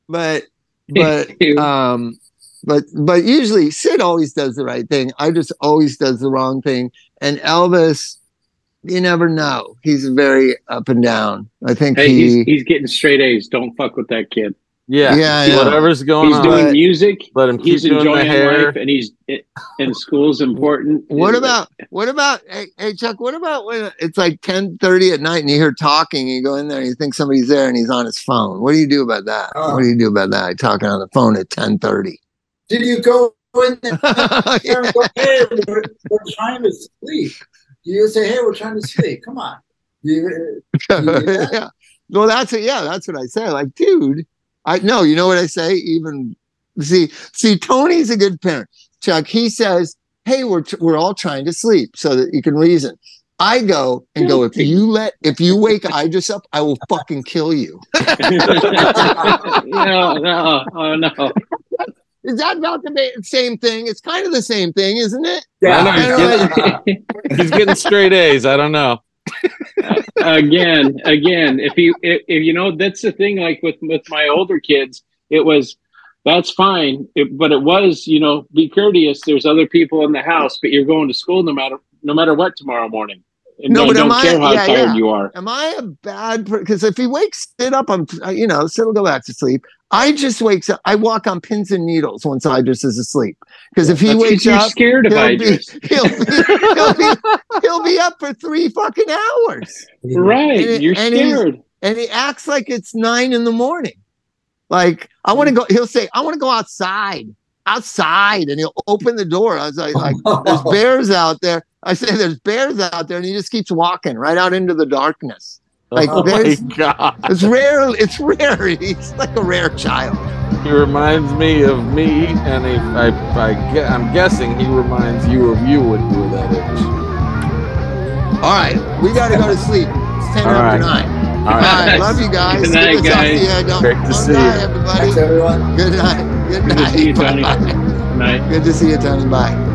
but but um but but usually sid always does the right thing i just always does the wrong thing and elvis you never know he's very up and down i think hey, he he's he's getting straight A's. Don't fuck with that kid. Yeah. Yeah, I know. Whatever's going He's on, He's doing But- music. let him keep He's doing the enjoying hair. life, and he's and school's important. what about what about hey, hey chuck what about when it's like 10 30 at night and you hear talking and you go in there and you think somebody's there and he's on his phone what do you do about that Oh. what do you do about that talking on the phone at 10 30 Did you go in there and go, hey, we're, we're trying to sleep? You say, hey, we're trying to sleep. Come on. You, Yeah. yeah. Well, that's it. Yeah, that's what I say. Like, dude, I know. You know what I say? Even see, see, Tony's a good parent. Chuck, he says, "Hey, we're tr- we're all trying to sleep so that you can reason." I go and go. If you let, if you wake Idris up, I will fucking kill you. no, no, oh no. Is that about the ma- same thing? It's kind of the same thing, isn't it? I know, yeah. he's He's getting straight A's. I don't know. again, again, if you if, if you know that's the thing. Like with with my older kids, it was that's fine, it, but it was you know be courteous. There's other people in the house, but you're going to school no matter no matter what tomorrow morning. And No, no, but am don't I- care how yeah, tired yeah. you are. Am I a bad person? Because if he wakes it up, I'm, you know, Sid will go back to sleep. I just wakes up. I walk on pins and needles once Idris is asleep. Because if he That's 'cause wakes you're up, scared of he'll be, Idris. he'll, be, he'll, be, he'll be up for three fucking hours. Right, And it- you're and scared. And he acts like it's nine in the morning. Like, I want to mm. go, he'll say, I want to go outside, outside. And he'll open the door. I was like, like there's bears out there. I say, there's bears out there. And he just keeps walking right out into the darkness. Like, oh there's- god, It's rare. It's rare. He's like a rare child. he reminds me of me, and if I, I, gue- I'm guessing he reminds you of you when you were that age. All right, we got to go to sleep. It's ten All after right. nine. All All right, right, love you guys. Good night, to talk to guys. you. Don't- Great to don't see die, you. everybody. Thanks, everyone. Good night. Good Good night. to see you, Tony. Bye-bye. Night. Good to see you, Tony. Bye.